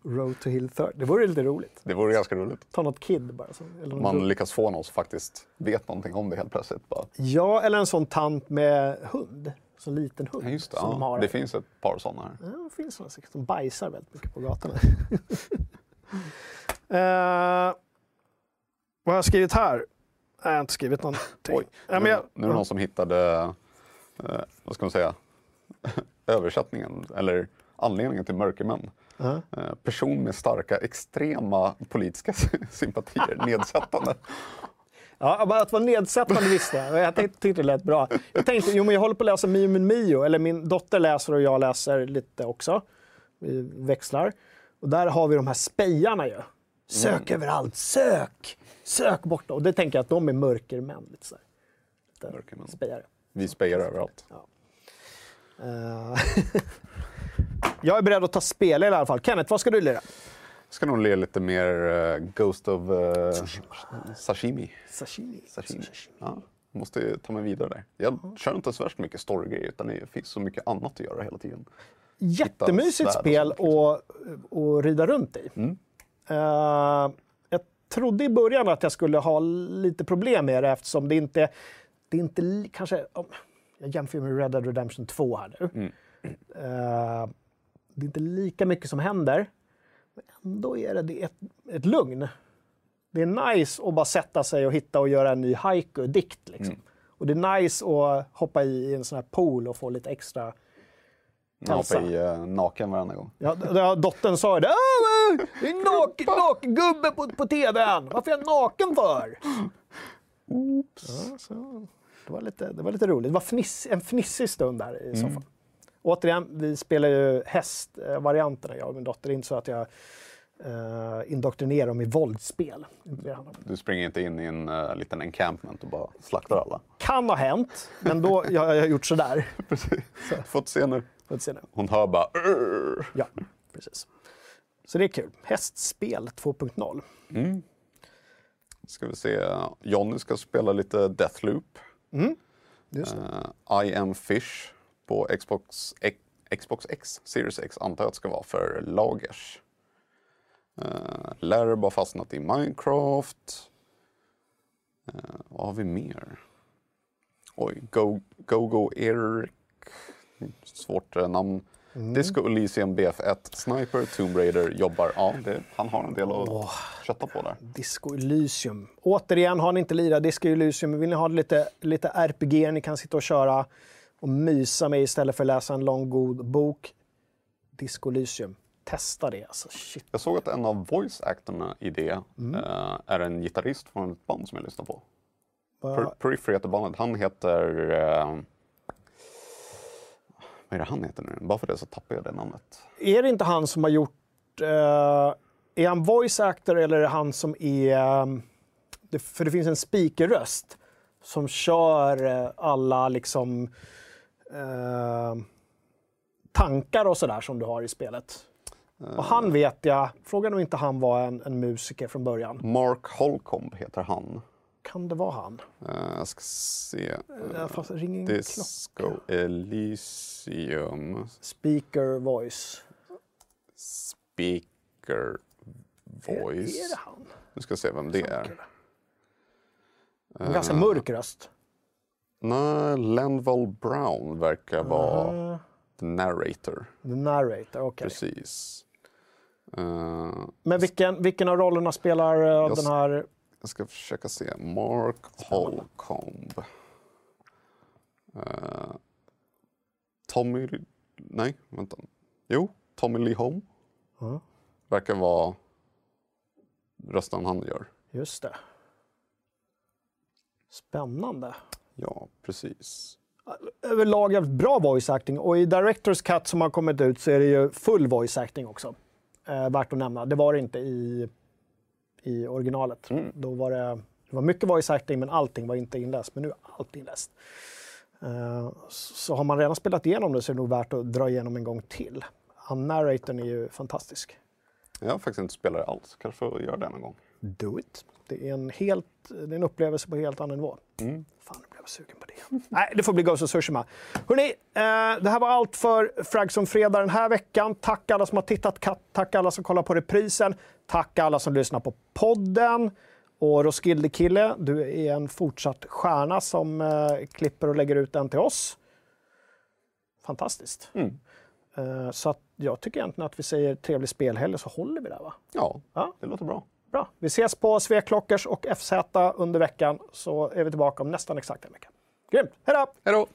Road to Hill 30. Det vore lite roligt. Det vore ganska roligt. Ta något kid bara. Så, eller någon Man ro- lyckas få någon som faktiskt vet någonting om det helt plötsligt. Bara. Ja, eller en sån tant med hund. Så liten hund. Ja, just det. som de Ja, har. det finns ett par sådana här. Ja, det finns såna säkert. De bajsar väldigt mycket på gatorna. eh, vad har jag skrivit här? Jag har inte skrivit någonting. Oj, Ja, men nu, jag, nu är det någon som hittade, eh, vad ska man säga, översättningen, eller anledningen till mörkermän. Ja. Eh, person med starka extrema politiska sympatier, nedsättande. Ja, bara att vara nedsättande visste jag. Jag tyckte det lät bra. Jag tänkte, jo men jag håller på att läsa Mio min Mio, eller min dotter läser och jag läser lite också. Vi växlar. Och där har vi de här spejarna ju. Sök överallt, sök! Sök borta. Och det tänker jag att de är mörkermän. Lite så Mörkermän. Spejare. Vi spejar överallt. Eh, jag är beredd att ta spel i alla fall. Kenneth, vad ska du lira? Jag ska nog le lite mer eh, Ghost of eh, Sashimi. Sashimi. Sashimi. Ja, måste ju ta mig vidare där. Jag kör inte så värst mycket storygrejer utan det finns så mycket annat att göra hela tiden. Jättemysigt spel att, rida runt i. Eh, jag trodde i början att jag skulle ha lite problem med det eftersom det inte det är inte kanske... om- Jag jämför med Red Dead Redemption 2 här nu. Eh, det är inte lika mycket som händer. Men ändå är det, det är ett, ett lugn. Det är nice att bara sätta sig och hitta och göra en ny haiku-dikt. Liksom. Och det är nice att hoppa i en sån här pool och få lite extra Hälsa. hoppar i eh, naken varenda gång. Ja, dottern sa ju det. "Ah, men Det är naken, naken gubbe på, på tvn. Varför är jag naken för? Ja, så, det, var lite, det var lite roligt. Det var fniss, en fnissig stund där i soffan. Återigen, vi spelar ju hästvarianterna, jag och min dotter. Inte så att jag uh, indoktrinerar dem i våldsspel. Du springer inte in i en eh, liten encampment och bara slaktar alla. Kan ha hänt, men då jag, jag har gjort sådär. Fått se nu. Vi se nu. Hon hör bara "Urr". Ja, precis. Så det är kul. Hästspel 2.0. Ska vi se. Jonny ska spela lite Deathloop. Just det. Eh, I am Fish på Xbox X, Xbox X, Series X antar jag att det ska vara för lagers. Uh, Larry har fastnat i Minecraft. Uh, vad har vi mer? Oj, Go Go, -Go Eric. Svårt eh, namn. Disco Elysium BF1, Sniper, Tomb Raider, jobbar. Ja, det, han har en del att kötta på där. Disco Elysium. Återigen, har ni inte lirat Disco Elysium, vill ni ha lite, lite RPG ni kan sitta och köra och mysa med istället för att läsa en lång god bok. Disco Elysium. Testa det alltså. Shit. Jag såg att en av voice-actorna i det Mm. eh, är en gitarrist från ett band som jag lyssnar på. Per- Periphery heter bandet. Han heter... Eh, vad är det han heter nu? Bara för det så tappar jag det namnet. Är det inte han som har gjort... eh, är han voice actor eller är det han som är... um, det, för det finns en speakerröst som kör alla liksom eh, tankar och sådär som du har i spelet. Och han vet jag, frågan om inte han var en, en musiker från början. Mark Holcomb heter han. Kan det vara han? Eh, jag ska se. Uh, fast ringer ingen Disco klocka. Elysium Speaker voice. Speaker Voice. Är det han? Nu ska se vem det är. En ganska mörk röst. Nej, Lenval Brown verkar vara Uh, the narrator. the narrator, okej. Precis. Eh, Men vilken, vilken av rollerna spelar uh, den här... jag ska försöka se. Mark Holcomb. Eh, Tommy... Nej, vänta. Jo, Tommy Lee Home. Ja. Verkar vara rösten han gör. Just det. Spännande. Ja, precis. Överlag jävligt bra voice acting och i Directors Cut som har kommit ut så är det ju full voice acting också. Eh, värt att nämna. Det var det inte i, i originalet. Då var det, det var mycket voice acting men allting var inte inläst. Men nu är allt inläst. Eh, så har man redan spelat igenom det så är det nog värt att dra igenom en gång till. Han narratorn är ju fantastisk. Jag har faktiskt inte spelat det alls. Kanske får göra det någon gång. Do it. Det är en, helt, det är en upplevelse på helt annan nivå. Fan, jag sugen på det. Nej, det får bli Ghost of Tsushima. Hörrni, eh, det här var allt för Frags om fredag den här veckan. Tack alla som har tittat, tack alla som kollar på reprisen, tack alla som lyssnar på podden. Och Roskilde Kille, du är en fortsatt stjärna som eh, klipper och lägger ut den till oss. Fantastiskt. Eh, så jag tycker egentligen att vi säger trevlig spelhelg så håller vi där va? Ja, Ja. det låter bra. Bra. Vi ses på Sveklockers och FZ under veckan så är vi tillbaka om nästan exakt en vecka. Grymt. Hej då! Hej då!